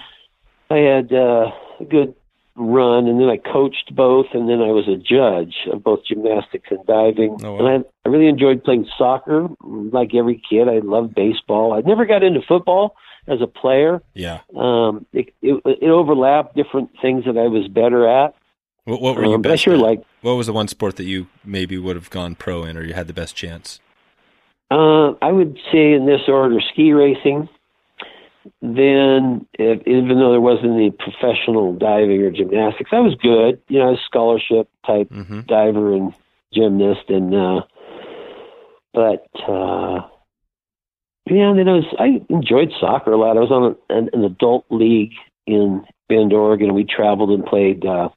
I had uh, a good run, and then I coached both, and then I was a judge of both gymnastics and diving. Oh, wow. And I, I really enjoyed playing soccer, like every kid. I loved baseball. I never got into football as a player. Yeah. Um, it, it, it overlapped different things that I was better at. What, what were you Um, best sure like. What was the one sport that you maybe would have gone pro in, or you had the best chance? Uh, I would say in this order: ski racing. Then, if, even though there wasn't any professional diving or gymnastics, I was good. You know, I was scholarship type Mm-hmm. diver and gymnast, and uh, but uh, yeah, then I was I enjoyed soccer a lot. I was on an, an adult league in Bend, Oregon, and we traveled and played. Uh,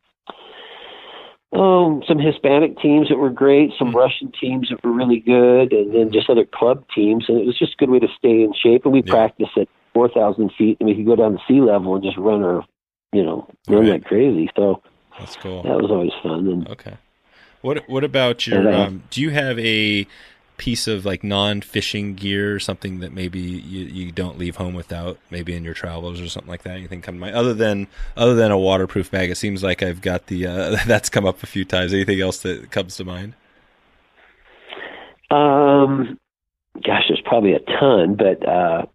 Oh, some Hispanic teams that were great, some Hmm. Russian teams that were really good, and then just other club teams. And it was just a good way to stay in shape. And we Yeah. practiced at 4,000 feet, and we could go down to sea level and just run our, you know, run Right. like crazy. So That's cool. that was always fun. And Okay. What What about your? And, uh, Um, do you have a piece of like non-fishing gear, or something that maybe you, you don't leave home without, maybe in your travels or something like that? Anything come to mind other than other than a waterproof bag? It seems like I've got the uh, that's come up a few times. Anything else that comes to mind? um, gosh, there's probably a ton, but uh,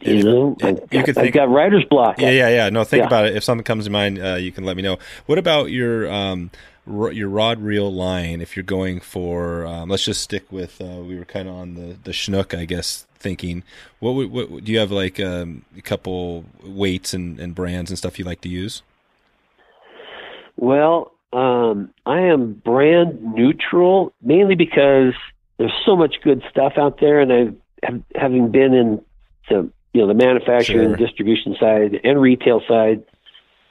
you know, you I've, could got, think- I've got writer's block. Yeah, yeah, yeah. No, think Yeah. about it. If something comes to mind, uh, you can let me know. What about your um, ro- your rod reel line? If you're going for, um, let's just stick with. Uh, we were kind of on the the Chinook, I guess. Thinking, what, would- what do you have like um, a couple weights and, and brands and stuff you like to use? Well, um, I am brand neutral mainly because there's so much good stuff out there, and I've have, having been in the you know the manufacturing Sure. distribution side and retail side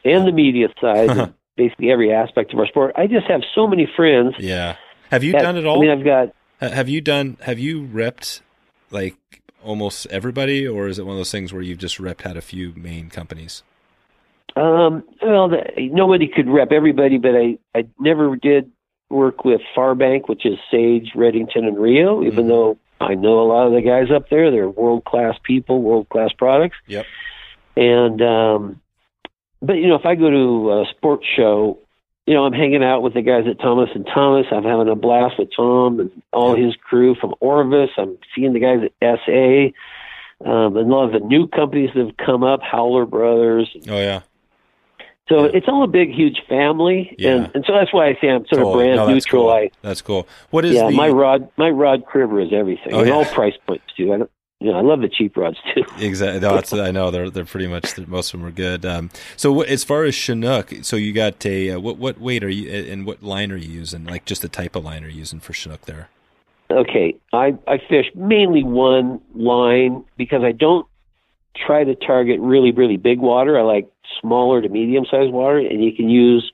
and the media side, basically every aspect of our sport. I just have so many friends. Yeah. Have you that- done it all? I mean, I've got have you done? Have you repped like almost everybody, or is it one of those things where you've just repped had a few main companies? Um, well, the, nobody could rep everybody, but I, I never did work with Farbank, which is Sage, Redington, and Rio, even Mhm. though I know a lot of the guys up there. They're world class people, world class products. Yep. And, um, but, you know, if I go to a sports show, you know, I'm hanging out with the guys at Thomas and Thomas. I'm having a blast with Tom and all his crew from Orvis. I'm seeing the guys at SA. Um, and a lot of the new companies that have come up, Howler Brothers, Oh yeah. So Yeah. it's all a big, huge family, Yeah. and and so that's why I say I'm sort of brand No, that's neutral. cool. I That's cool. What is yeah, the my rod my rod cribber is everything, Oh, and yeah. all price points too. I don't, you know, I love the cheap rods too. Exactly. No, that's, I know they're they're pretty much most of them are good. Um, so what, as far as Chinook, so you got a uh, what what weight are you and what line are you using? Like just the type of line are you using for Chinook there? okay, I I fish mainly one line because I don't try to target really really big water. I like smaller to medium sized water, and you can use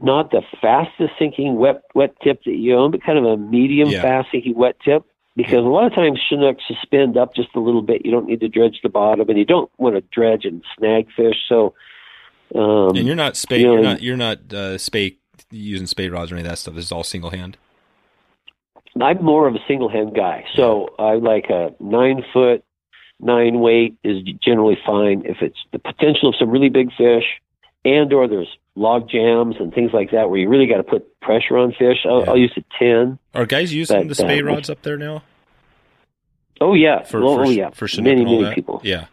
not the fastest sinking wet wet tip that you own, but kind of a medium Yeah. fast sinking wet tip. Because a lot of times Chinooks suspend up just a little bit. You don't need to dredge the bottom, and you don't want to dredge and snag fish. So, um, And you're not spey. you know, You're not. You're not uh, spey using spey rods or any of that stuff. This is all single hand. I'm more of a single hand guy, so I like a nine foot, nine weight is generally fine. If it's the potential of some really big fish, and or there's log jams and things like that where you really got to put pressure on fish, I'll, Yeah. I'll use a ten. Are guys using But, the spey uh, rods up there now? Oh yeah, For, oh, for, oh yeah, for many many that? people. Yeah.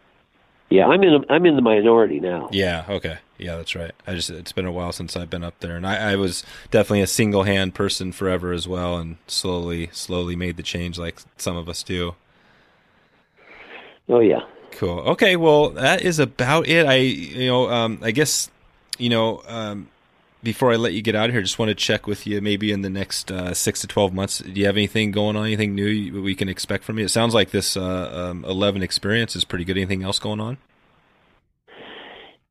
Yeah, I'm in I'm in the minority now. Yeah. Okay. Yeah, that's right. I just it's been a while since I've been up there, and I, I was definitely a single hand person forever as well, and slowly, slowly made the change like some of us do. Oh yeah. Cool. Okay. Well, that is about it. I, you know, um, I guess, you know, um, before I let you get out of here, just want to check with you. Maybe in the next uh, six to twelve months, do you have anything going on? Anything new we can expect from you? It sounds like this uh, um, eleven experience is pretty good. Anything else going on?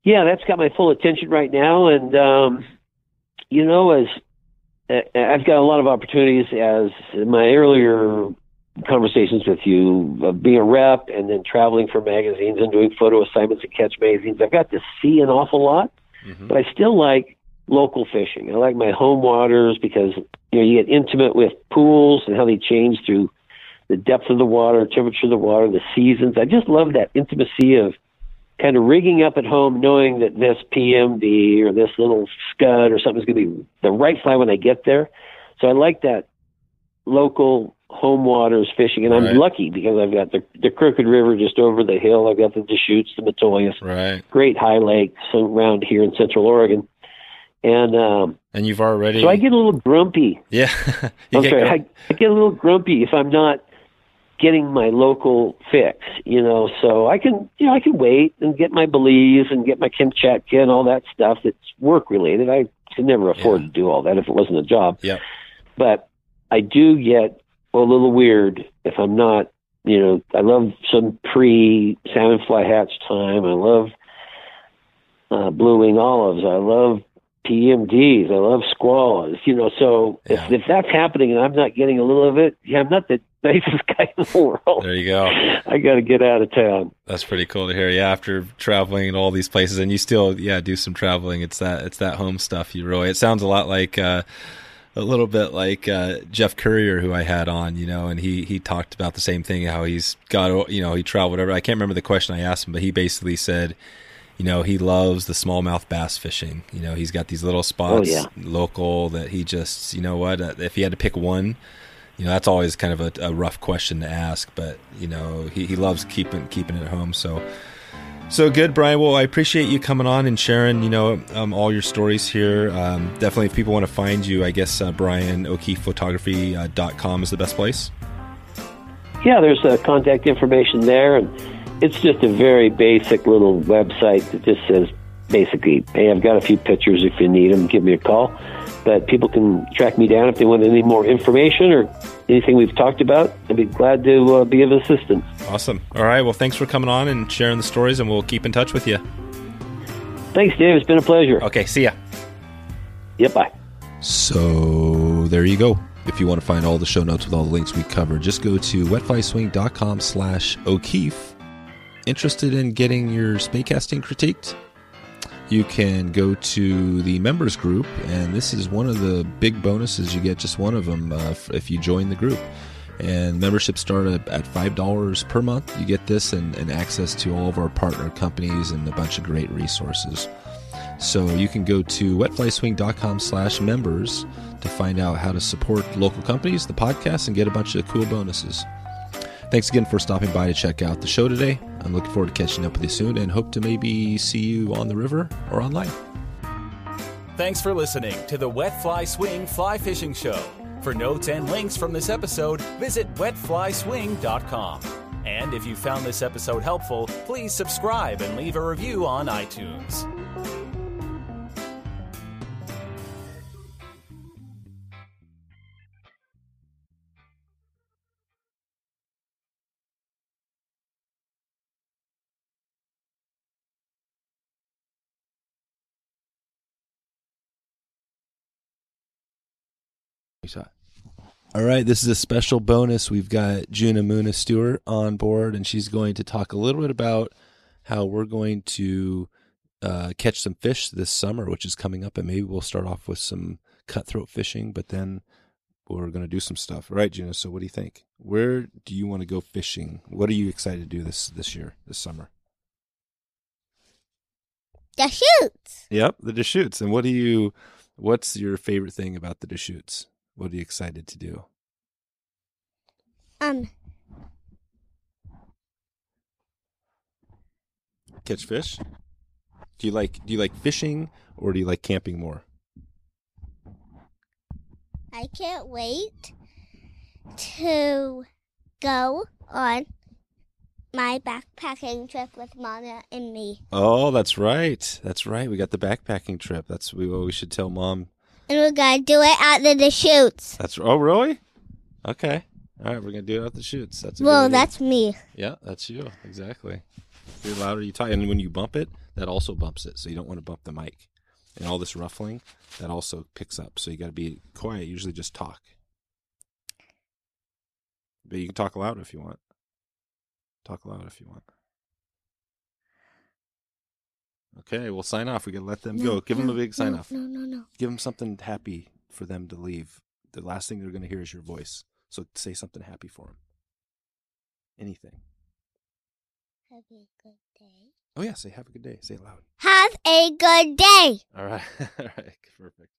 yeah, that's got my full attention right now. And um, you know, as uh, I've got a lot of opportunities, as my earlier conversations with you, of being a rep and then traveling for magazines and doing photo assignments and catch magazines. I've got to see an awful lot, Mhm. but I still like local fishing. I like my home waters because you know you get intimate with pools and how they change through the depth of the water, temperature of the water, the seasons. I just love that intimacy of kind of rigging up at home, knowing that this PMD or this little scud or something's going to be the right fly when I get there. So I like that local home waters fishing, and I'm Right. lucky because I've got the the Crooked River just over the hill. I've got the Deschutes, the Metolius, Right. great high lakes around here in Central Oregon, and um, And you've already. so I get a little grumpy yeah. I'm get sorry. I, I get a little grumpy if I'm not getting my local fix, you know. So I can, you know, I can wait and get my Belize and get my Kamchatka and all that stuff that's work related. I could never afford Yeah. to do all that if it wasn't a job. Yeah. But I do get a little weird if I'm not, you know. I love some pre salmon fly hatch time. I love uh, blue wing olives. I love PMDs. I love Skwalas. You know, so Yeah. if if that's happening and I'm not getting a little of it, yeah, I'm not the nicest guy in the world. There you go. I got to get out of town. That's pretty cool to hear. Yeah, after traveling in all these places, and you still, yeah, do some traveling. It's that, it's that home stuff. You really. It sounds a lot like, uh, a little bit like uh, Jeff Currier, who I had on, you know, and he he talked about the same thing. How he's got, you know, he traveled whatever. I can't remember the question I asked him, but he basically said, you know, he loves the smallmouth bass fishing. You know, he's got these little spots yeah. local that he just, you know, what uh, if he had to pick one. You know, that's always kind of a, a rough question to ask, but you know, he, he loves keeping keeping it at home. So, so good, Brian. Well, I appreciate you coming on and sharing, you know, um, all your stories here. Um, definitely, if people want to find you, I guess uh, uh, com is the best place. Yeah, there's uh, contact information there, and it's just a very basic little website that just says basically, "Hey, I've got a few pictures. If you need them, give me a call." But people can track me down if they want any more information or anything we've talked about. I'd be glad to uh, be of assistance. Awesome. All right. Well, thanks for coming on and sharing the stories, and we'll keep in touch with you. Thanks, Dave. It's been a pleasure. Okay. See ya. Yep. Bye. So there you go. If you want to find all the show notes with all the links we covered, just go to wetflyswing.com slash O'Keefe. Interested in getting your spey casting critiqued? You can go to the members group, and this is one of the big bonuses. You get just one of them uh, if you join the group. And memberships start at at $5 per month. You get this and, and access to all of our partner companies and a bunch of great resources. So you can go to wetflyswing.com slash members to find out how to support local companies, the podcast, and get a bunch of cool bonuses. Thanks again for stopping by to check out the show today. I'm looking forward to catching up with you soon and hope to maybe see you on the river or online. Thanks for listening to the Wet Fly Swing Fly Fishing Show. For notes and links from this episode, visit wetflyswing.com. And if you found this episode helpful, please subscribe and leave a review on iTunes. It. All right, this is a special bonus. We've got Junimuna Stewart on board, and she's going to talk a little bit about how we're going to uh, catch some fish this summer, which is coming up, and maybe we'll start off with some cutthroat fishing, but then we're going to do some stuff. All right, Juna. So, what do you think? Where do you want to go fishing? What are you excited to do this this year, this summer? The shoots. Yep, the Deschutes. And what do you? What's your favorite thing about the Deschutes? What are you excited to do? Um, Catch fish? Do you like do you like fishing or do you like camping more? I can't wait to go on my backpacking trip with Mama and me. Oh, that's right. That's right. We got the backpacking trip. That's we well, we should tell mom. And we're gonna do it at the, the shoots. That's oh really? Okay. All right, we're gonna do it at the shoots. That's a good Well, idea. that's me. yeah, that's you exactly. The louder you talk, and when you bump it, that also bumps it. So you don't want to bump the mic, and all this ruffling that also picks up. So you got to be quiet. Usually, just talk. But you can talk loud if you want. Talk loud if you want. Okay, we'll sign off. We gotta let them No, go. Give them a big sign no, off. No, no, no. Give them something happy for them to leave. The last thing they're gonna hear is your voice. So say something happy for them. Anything. Have a good day. Oh yeah, say have a good day. Say it loud. Have a good day. All right. All right. Perfect.